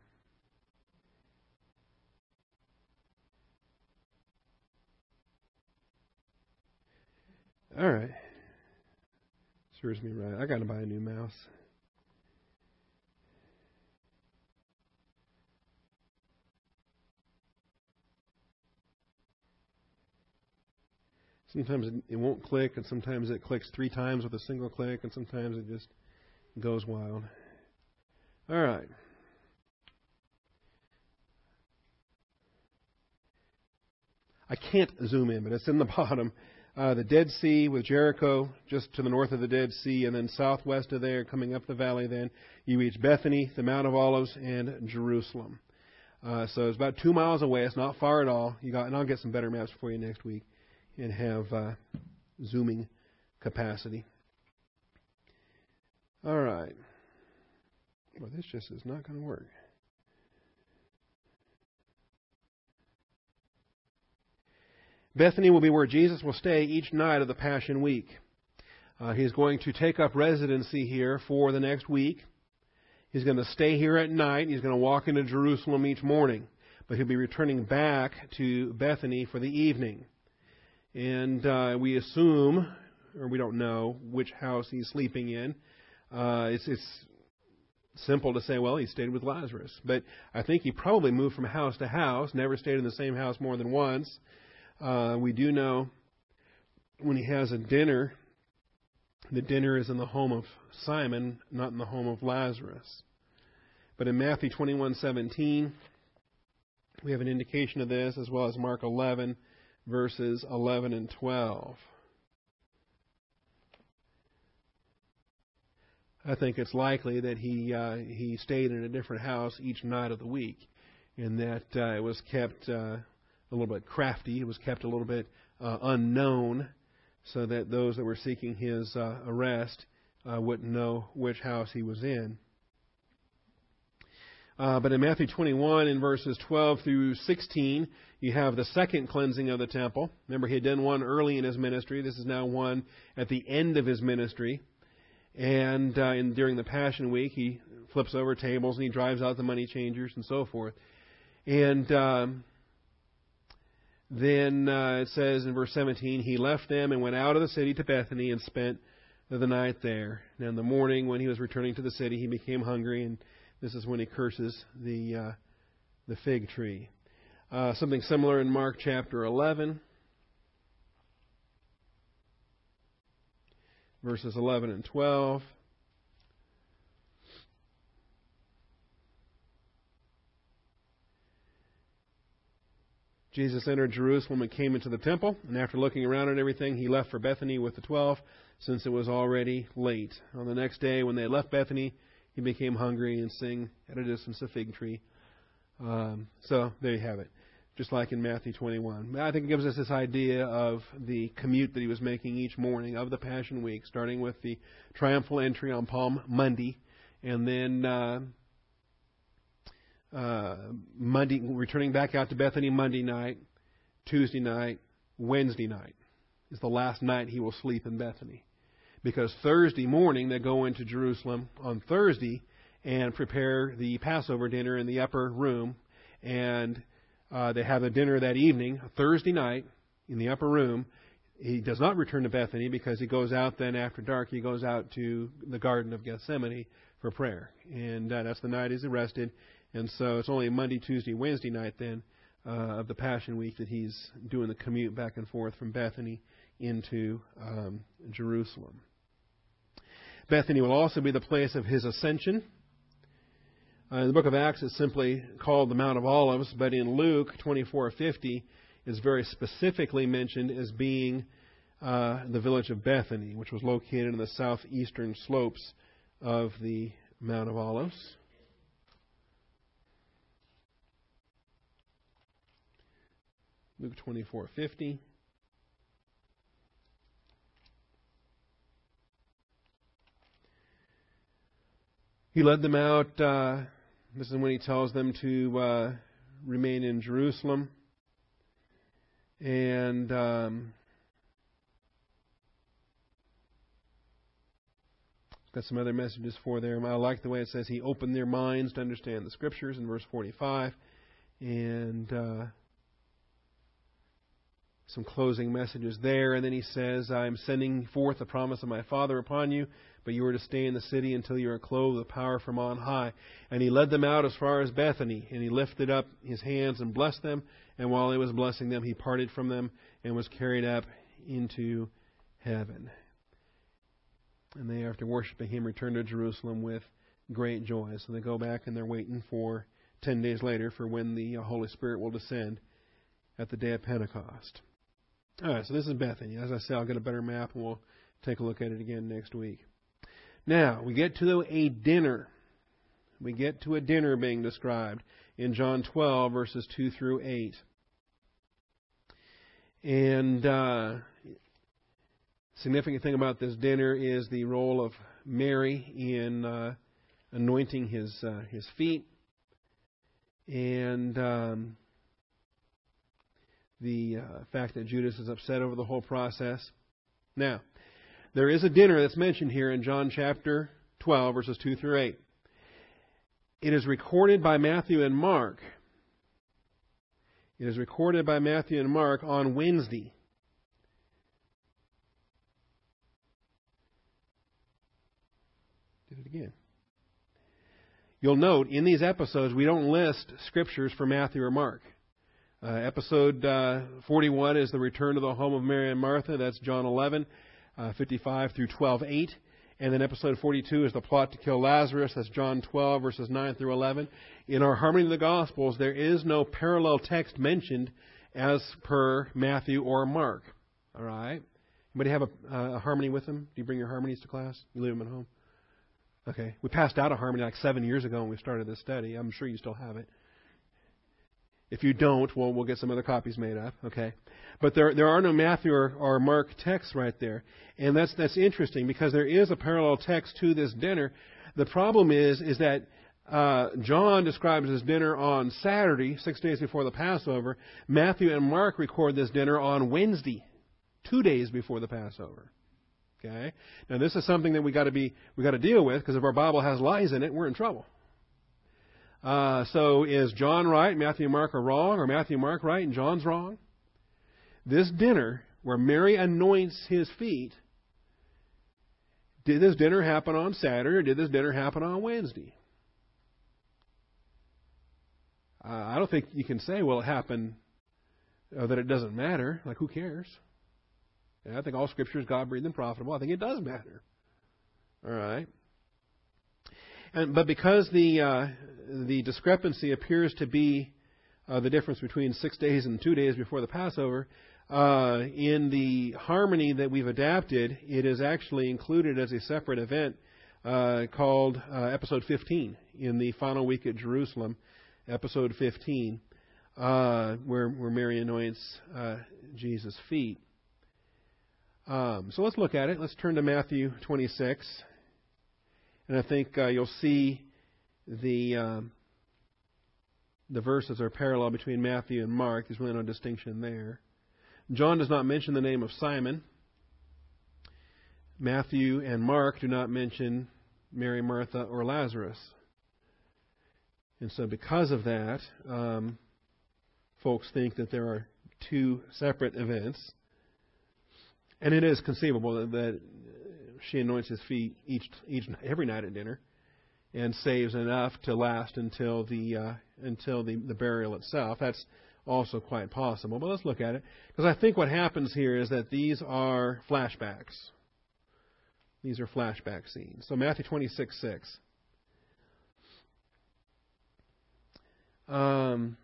All right. Serves me right. I got to buy a new mouse. Sometimes it, it won't click, and sometimes it clicks three times with a single click, and sometimes it just goes wild. All right. I can't zoom in, but it's in the [laughs] bottom. Uh, the Dead Sea with Jericho just to the north of the Dead Sea, and then southwest of there, coming up the valley, then you reach Bethany, the Mount of Olives, and Jerusalem. Uh, so it's about two miles away. It's not far at all. You got, and I'll get some better maps for you next week, and have uh, zooming capacity. All right. Well, this just is not going to work. Bethany will be where Jesus will stay each night of the Passion Week. Uh, he's going to take up residency here for the next week. He's going to stay here at night. He's going to walk into Jerusalem each morning. But he'll be returning back to Bethany for the evening. And uh, we assume, or we don't know, which house he's sleeping in. Uh, it's, it's simple to say, well, he stayed with Lazarus. But I think he probably moved from house to house, never stayed in the same house more than once. Uh, we do know when he has a dinner, the dinner is in the home of Simon, not in the home of Lazarus. But in Matthew 21:17, we have an indication of this, as well as Mark 11, verses 11 and 12. I think it's likely that he uh, he stayed in a different house each night of the week, and that uh, it was kept uh, a little bit crafty. It was kept a little bit uh, unknown so that those that were seeking his uh, arrest uh, wouldn't know which house he was in. Uh, but in Matthew 21, in verses 12 through 16, you have the second cleansing of the temple. Remember, he had done one early in his ministry. This is now one at the end of his ministry. And uh, in, during the Passion Week, he flips over tables and he drives out the money changers and so forth. And um, then uh, it says in verse 17, he left them and went out of the city to Bethany and spent the night there. And in the morning, when he was returning to the city, he became hungry, and this is when he curses the uh, the fig tree. Uh, something similar in Mark chapter 11, verses 11 and 12. Jesus entered Jerusalem and came into the temple, and after looking around at everything, he left for Bethany with the twelve, since it was already late. On the next day, when they left Bethany, he became hungry and seeing at a distance a fig tree. Um, so there you have it, just like in Matthew 21. I think it gives us this idea of the commute that he was making each morning of the Passion Week, starting with the triumphal entry on Palm Monday, and then. Uh, uh, Monday, returning back out to Bethany Monday night, Tuesday night, Wednesday night is the last night he will sleep in Bethany. Because Thursday morning they go into Jerusalem on Thursday and prepare the Passover dinner in the upper room, and uh, they have a dinner that evening, Thursday night, in the upper room. He does not return to Bethany because he goes out then after dark. He goes out to the Garden of Gethsemane for prayer. And uh, that's the night he's arrested. And so it's only Monday, Tuesday, Wednesday night then uh, of the Passion Week that he's doing the commute back and forth from Bethany into um, Jerusalem. Bethany will also be the place of his ascension. Uh, in the book of Acts, it's simply called the Mount of Olives, but in Luke 24:50, is very specifically mentioned as being uh, the village of Bethany, which was located in the southeastern slopes of the Mount of Olives. Luke 24:50. He led them out. Uh, this is when he tells them to uh, remain in Jerusalem. And um, got some other messages for them. I like the way it says he opened their minds to understand the scriptures in verse 45. And. Uh, some closing messages there. And then he says, I'm sending forth the promise of my Father upon you, but you are to stay in the city until you are clothed with power from on high. And he led them out as far as Bethany, and he lifted up his hands and blessed them. And while he was blessing them, he parted from them and was carried up into heaven. And they, after worshiping him, returned to Jerusalem with great joy. So they go back and they're waiting for 10 days later for when the Holy Spirit will descend at the day of Pentecost. All right, so this is Bethany. As I say, I'll get a better map and we'll take a look at it again next week. Now, we get to a dinner. We get to a dinner being described in John 12, verses 2 through 8. And uh, significant thing about this dinner is the role of Mary in uh, anointing his uh, his feet, and um, the uh, fact that Judas is upset over the whole process. Now, there is a dinner that's mentioned here in John chapter 12, verses 2 through 8. It is recorded by Matthew and Mark. It is recorded by Matthew and Mark on Wednesday. Did it again. You'll note in these episodes we don't list scriptures for Matthew or Mark. Uh, episode uh, 41 is the return to the home of Mary and Martha. That's John 11, uh, 55 through 12:8. And then episode 42 is the plot to kill Lazarus. That's John 12, verses 9 through 11. In our Harmony of the Gospels, there is no parallel text mentioned as per Matthew or Mark. All right? Anybody have a, a harmony with them? Do you bring your harmonies to class? You leave them at home? Okay. We passed out a harmony like seven years ago when we started this study. I'm sure you still have it. If you don't, well, we'll get some other copies made up. Okay, but there there are no Matthew or, or Mark texts right there, and that's that's interesting because there is a parallel text to this dinner. The problem is is that uh, John describes this dinner on Saturday, six days before the Passover. Matthew and Mark record this dinner on Wednesday, two days before the Passover. Okay. Now this is something that we got to be we got to deal with because if our Bible has lies in it, we're in trouble. Uh, so is John right? Matthew and Mark are wrong, or Matthew and Mark right and John's wrong? This dinner, where Mary anoints his feet, did this dinner happen on Saturday or did this dinner happen on Wednesday? Uh, I don't think you can say, well, it happened, uh, that it doesn't matter. Like, who cares? I think all Scripture is God breathed and profitable. I think it does matter. All right. And, but because the uh, the discrepancy appears to be uh, the difference between six days and two days before the Passover, uh, in the harmony that we've adapted, it is actually included as a separate event uh, called uh, Episode 15 in the final week at Jerusalem, Episode 15, uh, where where Mary anoints Jesus' feet. Um, so let's look at it. Let's turn to Matthew 26. And I think uh, you'll see the um, the verses are parallel between Matthew and Mark. There's really no distinction there. John does not mention the name of Simon. Matthew and Mark do not mention Mary, Martha, or Lazarus. And so, because of that, um, folks think that there are two separate events. And it is conceivable that, that she anoints his feet each, each every night at dinner. and saves enough to last until the uh, until the, the burial itself. That's also quite possible. But let's look at it because I think what happens here is that these are flashbacks. These are flashback scenes. So Matthew 26 6. Um,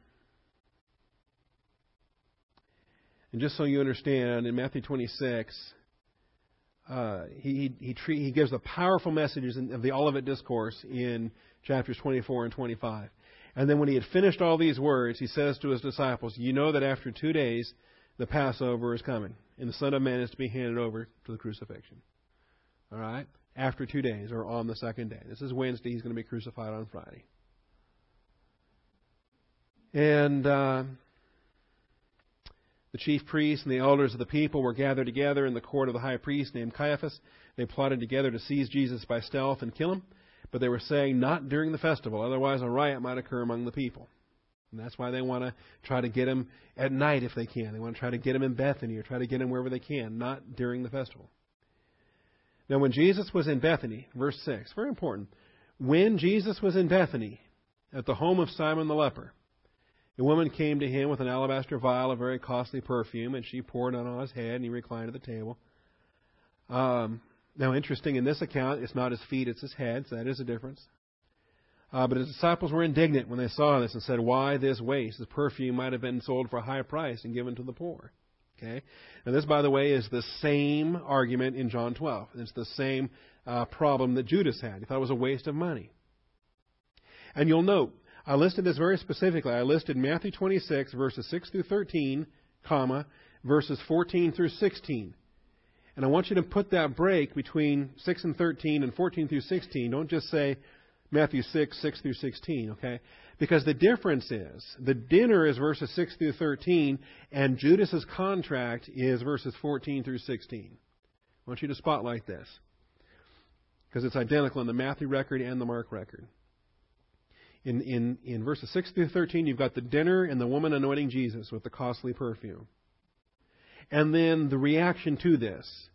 and just so you understand, in Matthew 26, uh, he he, he, he gives the powerful messages of the Olivet Discourse in chapters 24 and 25. And then when he had finished all these words, he says to his disciples, You know that after two days the Passover is coming, and the Son of Man is to be handed over to the crucifixion. All right? After two days, or on the second day. This is Wednesday. He's going to be crucified on Friday. And uh, the chief priests and the elders of the people were gathered together in the court of the high priest named Caiaphas. They plotted together to seize Jesus by stealth and kill him, but they were saying not during the festival, otherwise a riot might occur among the people. And that's why they want to try to get him at night if they can. They want to try to get him in Bethany or try to get him wherever they can, not during the festival. Now, when Jesus was in Bethany, verse 6, very important. When Jesus was in Bethany, at the home of Simon the leper, a woman came to him with an alabaster vial of very costly perfume, and she poured it on his head, and he reclined at the table. Um, now, interesting, in this account, it's not his feet, it's his head, so that is a difference. Uh, but his disciples were indignant when they saw this and said, Why this waste? This perfume might have been sold for a high price and given to the poor. Okay? And this, by the way, is the same argument in John 12. It's the same uh, problem that Judas had. He thought it was a waste of money. And you'll note, I listed this very specifically. I listed Matthew 26, verses 6 through 13, comma, verses 14 through 16. And I want you to put that break between 6 and 13 and 14 through 16. Don't just say Matthew 6, 6 through 16, okay? Because the difference is the dinner is verses 6 through 13, and Judas's contract is verses 14 through 16. I want you to spotlight this because it's identical in the Matthew record and the Mark record in, in, in verses 6 through 13, you've got the dinner and the woman anointing Jesus with the costly perfume. And then the reaction to this.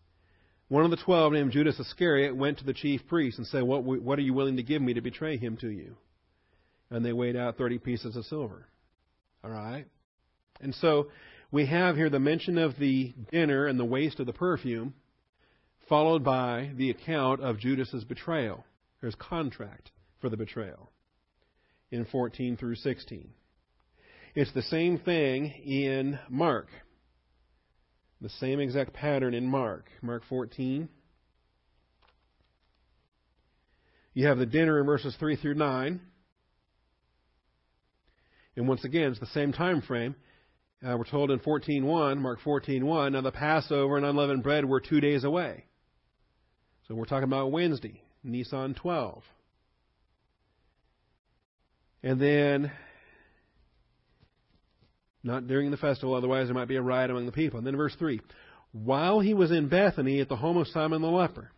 One of the twelve, named Judas Iscariot, went to the chief priest and said, what, what are you willing to give me to betray him to you? And they weighed out 30 pieces of silver. All right? And so we have here the mention of the dinner and the waste of the perfume, followed by the account of Judas's betrayal. There's contract for the betrayal in 14 through 16. It's the same thing in Mark. The same exact pattern in Mark. Mark 14. You have the dinner in verses 3 through 9. And once again, it's the same time frame. Uh, we're told in 14.1, Mark 14.1, now the Passover and unleavened bread were two days away. So we're talking about Wednesday, Nisan 12. And then, not during the festival, otherwise there might be a riot among the people. And then verse 3 While he was in Bethany at the home of Simon the leper.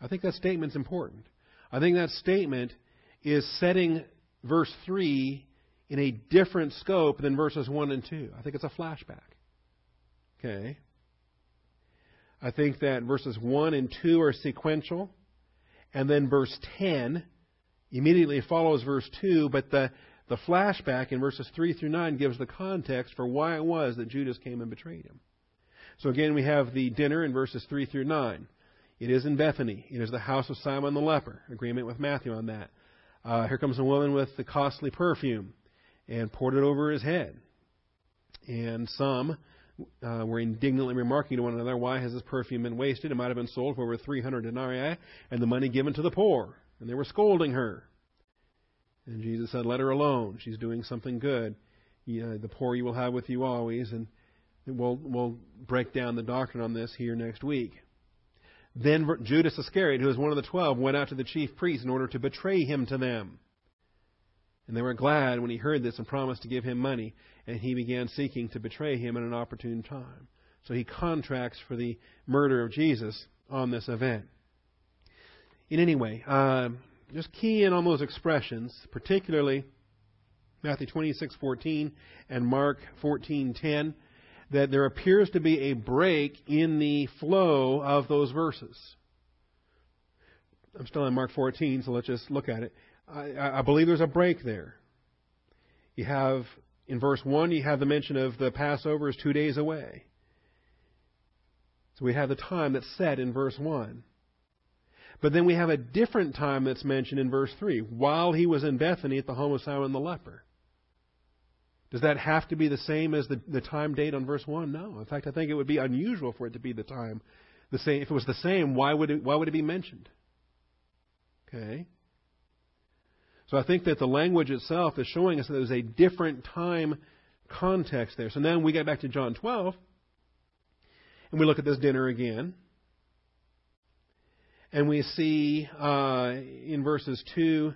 I think that statement's important. I think that statement is setting verse 3 in a different scope than verses 1 and 2. I think it's a flashback. Okay? I think that verses 1 and 2 are sequential. And then verse 10 immediately follows verse 2, but the, the flashback in verses 3 through 9 gives the context for why it was that Judas came and betrayed him. So again, we have the dinner in verses 3 through 9. It is in Bethany. It is the house of Simon the leper. Agreement with Matthew on that. Uh, here comes a woman with the costly perfume and poured it over his head. And some uh, were indignantly remarking to one another, Why has this perfume been wasted? It might have been sold for over 300 denarii and the money given to the poor. And they were scolding her. And Jesus said, Let her alone. She's doing something good. The poor you will have with you always. And we'll, we'll break down the doctrine on this here next week. Then Judas Iscariot, who was one of the twelve, went out to the chief priests in order to betray him to them. And they were glad when he heard this and promised to give him money. And he began seeking to betray him at an opportune time. So he contracts for the murder of Jesus on this event in any way, uh, just key in on those expressions, particularly Matthew 26:14 and Mark 14:10, that there appears to be a break in the flow of those verses. I'm still in Mark 14, so let's just look at it. I, I believe there's a break there. You have, in verse 1, you have the mention of the Passover is two days away. So we have the time that's set in verse 1. But then we have a different time that's mentioned in verse 3, while he was in Bethany at the home of Simon the leper. Does that have to be the same as the, the time date on verse 1? No. In fact, I think it would be unusual for it to be the time. The same. If it was the same, why would it, why would it be mentioned? Okay? So I think that the language itself is showing us that there's a different time context there. So now we get back to John 12, and we look at this dinner again. And we see uh, in verses 2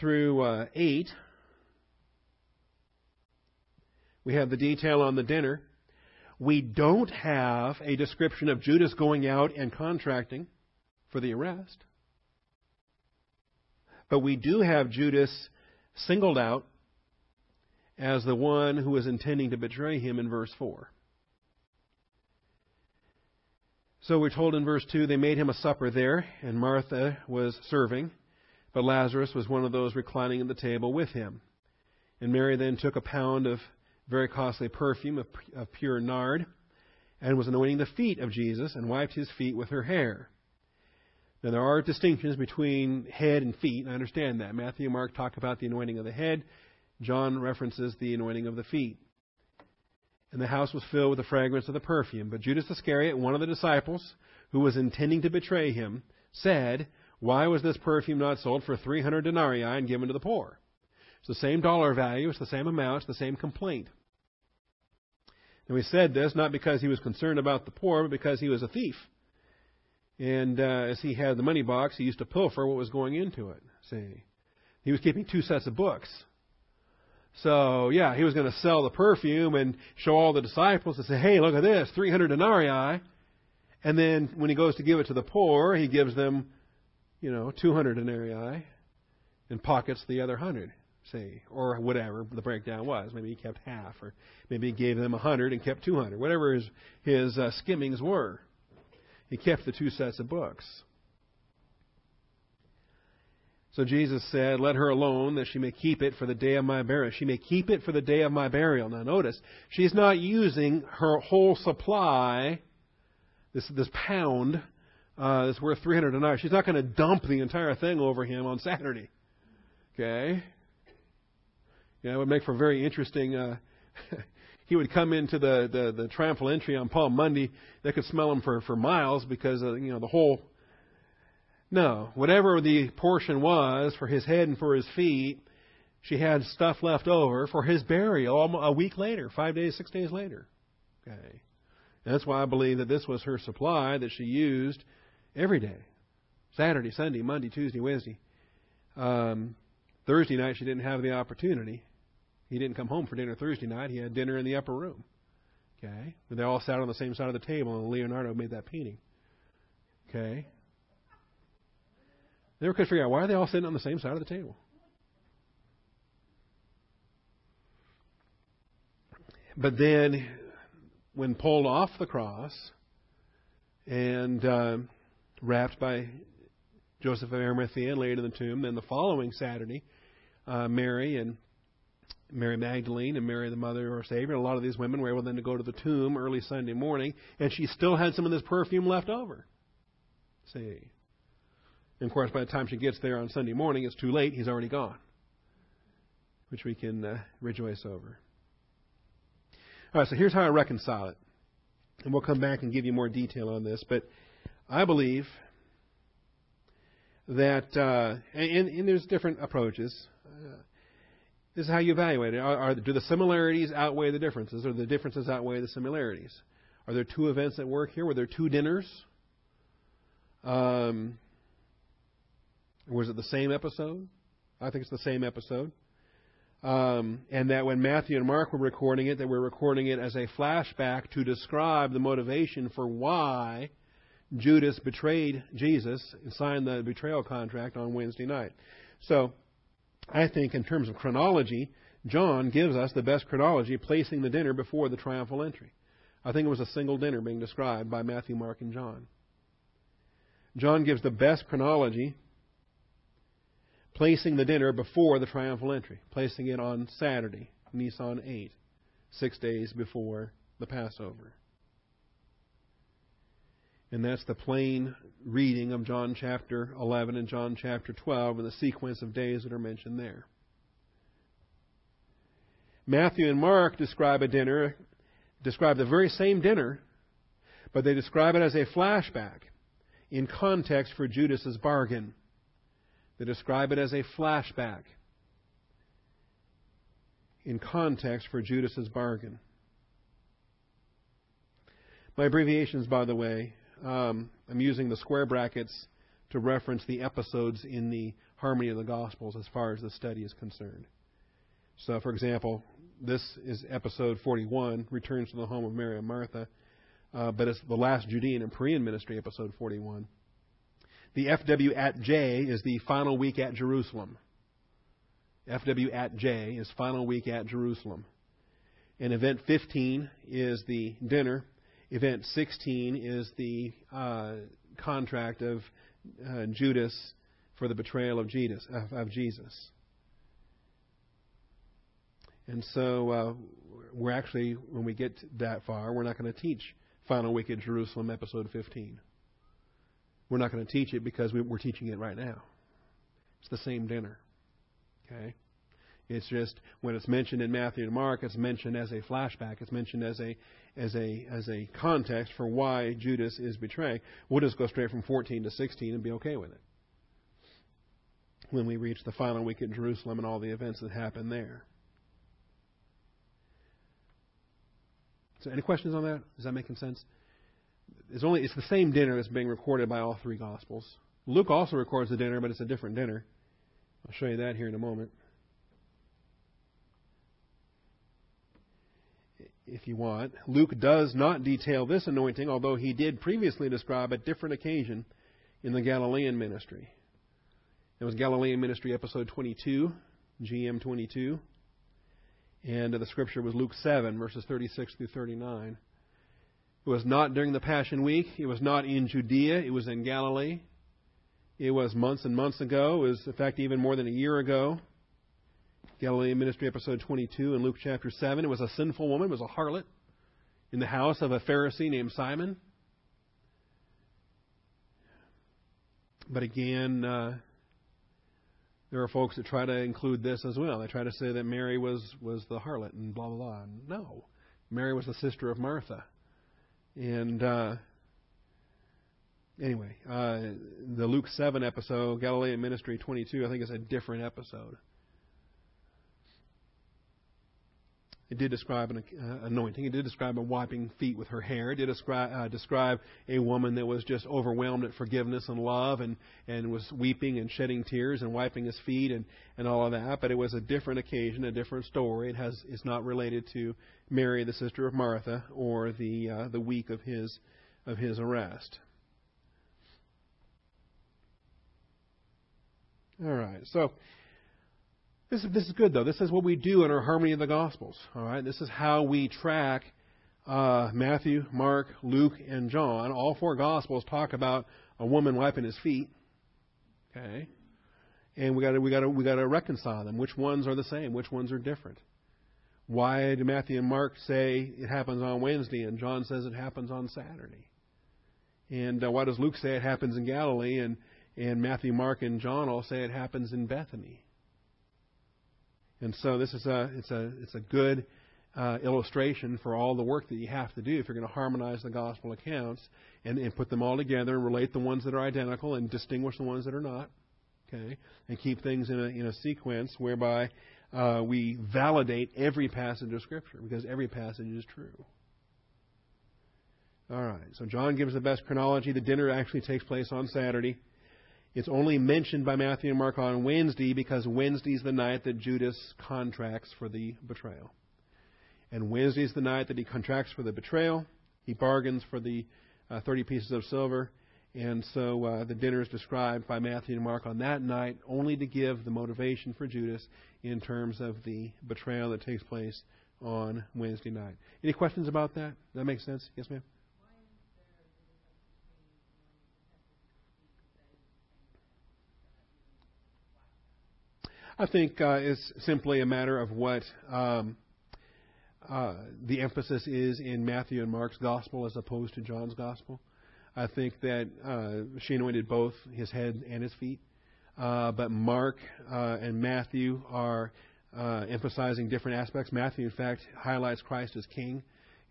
through uh, 8, we have the detail on the dinner. We don't have a description of Judas going out and contracting for the arrest. But we do have Judas singled out as the one who was intending to betray him in verse 4. So we're told in verse 2 they made him a supper there, and Martha was serving, but Lazarus was one of those reclining at the table with him. And Mary then took a pound of very costly perfume of, of pure nard and was anointing the feet of Jesus and wiped his feet with her hair. Now, there are distinctions between head and feet. and I understand that. Matthew and Mark talk about the anointing of the head. John references the anointing of the feet. And the house was filled with the fragrance of the perfume. But Judas Iscariot, one of the disciples, who was intending to betray him, said, Why was this perfume not sold for 300 denarii and given to the poor? It's the same dollar value, it's the same amount, it's the same complaint. And we said this not because he was concerned about the poor, but because he was a thief. And uh, as he had the money box, he used to pilfer what was going into it. See, he was keeping two sets of books. So yeah, he was going to sell the perfume and show all the disciples and say, "Hey, look at this, 300 denarii." And then when he goes to give it to the poor, he gives them, you know, 200 denarii and pockets the other hundred. say, or whatever the breakdown was. Maybe he kept half, or maybe he gave them a hundred and kept 200. Whatever his his uh, skimmings were. He kept the two sets of books. So Jesus said, Let her alone, that she may keep it for the day of my burial. She may keep it for the day of my burial. Now notice, she's not using her whole supply, this, this pound, uh, that's worth 300 denarii. She's not going to dump the entire thing over him on Saturday. Okay? Yeah, it would make for very interesting uh, [laughs] he would come into the, the, the triumphal entry on Palm Monday. They could smell him for, for miles because, of, you know, the whole. No, whatever the portion was for his head and for his feet, she had stuff left over for his burial a week later, five days, six days later. Okay. And that's why I believe that this was her supply that she used every day Saturday, Sunday, Monday, Tuesday, Wednesday. Um, Thursday night, she didn't have the opportunity. He didn't come home for dinner Thursday night. He had dinner in the upper room. Okay? They all sat on the same side of the table, and Leonardo made that painting. Okay? They never could figure out why are they all sitting on the same side of the table. But then, when pulled off the cross and uh, wrapped by Joseph of Arimathea and laid in the tomb, then the following Saturday, uh, Mary and Mary Magdalene and Mary, the mother of our Savior. And a lot of these women were able then to go to the tomb early Sunday morning, and she still had some of this perfume left over. See? And of course, by the time she gets there on Sunday morning, it's too late. He's already gone, which we can uh, rejoice over. All right, so here's how I reconcile it. And we'll come back and give you more detail on this. But I believe that, uh, and, and, there's different approaches. Uh, this is how you evaluate it. Are, are, do the similarities outweigh the differences, or the differences outweigh the similarities? Are there two events at work here? Were there two dinners? Um, was it the same episode? I think it's the same episode. Um, and that when Matthew and Mark were recording it, they were recording it as a flashback to describe the motivation for why Judas betrayed Jesus and signed the betrayal contract on Wednesday night. So I think, in terms of chronology, John gives us the best chronology, placing the dinner before the triumphal entry. I think it was a single dinner being described by Matthew, Mark, and John. John gives the best chronology, placing the dinner before the triumphal entry, placing it on Saturday, Nisan 8, six days before the Passover. And that's the plain reading of John chapter 11 and John chapter 12 and the sequence of days that are mentioned there. Matthew and Mark describe a dinner, describe the very same dinner, but they describe it as a flashback in context for Judas's bargain. They describe it as a flashback in context for Judas's bargain. My abbreviations, by the way, um, I'm using the square brackets to reference the episodes in the Harmony of the Gospels as far as the study is concerned. So, for example, this is episode 41, Returns to the Home of Mary and Martha, uh, but it's the last Judean and Perean ministry, episode 41. The FW at J is the final week at Jerusalem. FW at J is final week at Jerusalem. And event 15 is the dinner. Event 16 is the uh, contract of uh, Judas for the betrayal of Jesus. Of, Jesus. And so uh, we're actually, when we get that far, we're not going to teach Final Week at Jerusalem, episode 15. We're not going to teach it because we, we're teaching it right now. It's the same dinner. Okay? It's just when it's mentioned in Matthew and Mark, it's mentioned as a flashback. It's mentioned as a as a as a context for why Judas is betraying. We'll just go straight from 14 to 16 and be okay with it. When we reach the final week in Jerusalem and all the events that happen there. So, any questions on that? Is that making sense? It's only it's the same dinner that's being recorded by all three Gospels. Luke also records the dinner, but it's a different dinner. I'll show you that here in a moment. If you want, Luke does not detail this anointing, although he did previously describe a different occasion in the Galilean ministry. It was Galilean ministry episode 22, GM 22. And the scripture was Luke 7, verses 36 through 39. It was not during the Passion Week. It was not in Judea. It was in Galilee. It was months and months ago. It was, in fact, even more than a year ago. Galilean Ministry, episode 22, in Luke chapter 7. It was a sinful woman, it was a harlot, in the house of a Pharisee named Simon. But again, uh, there are folks that try to include this as well. They try to say that Mary was, was the harlot and blah, blah, blah. No. Mary was the sister of Martha. And uh, anyway, uh, the Luke 7 episode, Galilean Ministry 22, I think is a different episode. It did describe an uh, anointing. It did describe a wiping feet with her hair. It did describe, uh, describe a woman that was just overwhelmed at forgiveness and love and, and was weeping and shedding tears and wiping his feet and, and all of that. But it was a different occasion, a different story. It has it's not related to Mary, the sister of Martha, or the uh, the week of his of his arrest. All right, so this is, this is good, though. This is what we do in our Harmony of the Gospels. All right? This is how we track uh, Matthew, Mark, Luke, and John. All four Gospels talk about a woman wiping his feet. Okay? And we got to we got to we got to reconcile them. Which ones are the same? Which ones are different? Why do Matthew and Mark say it happens on Wednesday and John says it happens on Saturday? And uh, why does Luke say it happens in Galilee and and Matthew, Mark, and John all say it happens in Bethany? And so this is a it's a it's a good uh, illustration for all the work that you have to do if you're going to harmonize the gospel accounts and, and put them all together and relate the ones that are identical and distinguish the ones that are not. Okay, and keep things in a in a sequence whereby uh, we validate every passage of Scripture because every passage is true. All right, so John gives the best chronology. The dinner actually takes place on Saturday. It's only mentioned by Matthew and Mark on Wednesday because Wednesday is the night that Judas contracts for the betrayal. And Wednesday is the night that he contracts for the betrayal. He bargains for the uh, 30 pieces of silver. And so uh, the dinner is described by Matthew and Mark on that night only to give the motivation for Judas in terms of the betrayal that takes place on Wednesday night. Any questions about that? Does that make sense? Yes, ma'am? I think uh, it's simply a matter of what um, uh, the emphasis is in Matthew and Mark's gospel as opposed to John's gospel. I think that uh, she anointed both his head and his feet. Uh, but Mark uh, and Matthew are uh, emphasizing different aspects. Matthew, in fact, highlights Christ as king,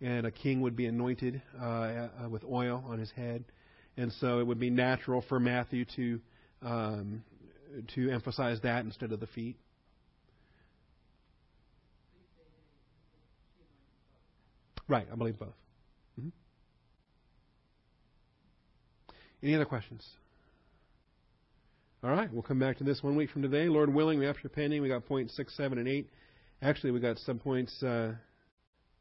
and a king would be anointed uh, with oil on his head. And so it would be natural for Matthew to um, to emphasize that instead of the feet. Right, I believe both. Mm-hmm. Any other questions? All right, we'll come back to this one week from today. Lord willing, we have after pending, we got points six, seven, and eight. Actually, we got subpoints uh,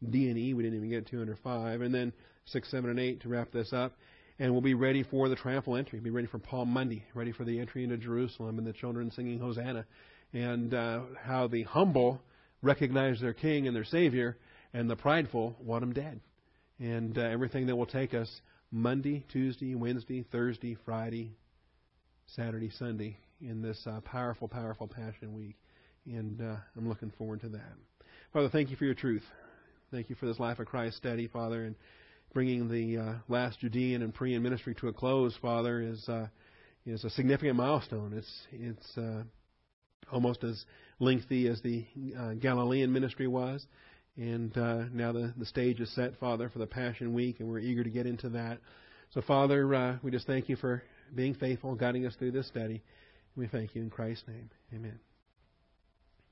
D and E. We didn't even get to under five, and then six, seven, and eight to wrap this up. And we'll be ready for the triumphal entry. Be ready for Palm Monday. Ready for the entry into Jerusalem and the children singing Hosanna, and uh, how the humble recognize their King and their Savior, and the prideful want them dead. And uh, everything that will take us Monday, Tuesday, Wednesday, Thursday, Friday, Saturday, Sunday in this uh, powerful, powerful Passion Week. And uh, I'm looking forward to that. Father, thank you for your truth. Thank you for this Life of Christ study, Father, and bringing the uh, last Judean and Perean ministry to a close, Father, is uh, is a significant milestone. It's it's uh, almost as lengthy as the uh, Galilean ministry was. And uh, now the, the stage is set, Father, for the Passion Week, and we're eager to get into that. So, Father, uh, we just thank you for being faithful, guiding us through this study. We thank you in Christ's name. Amen.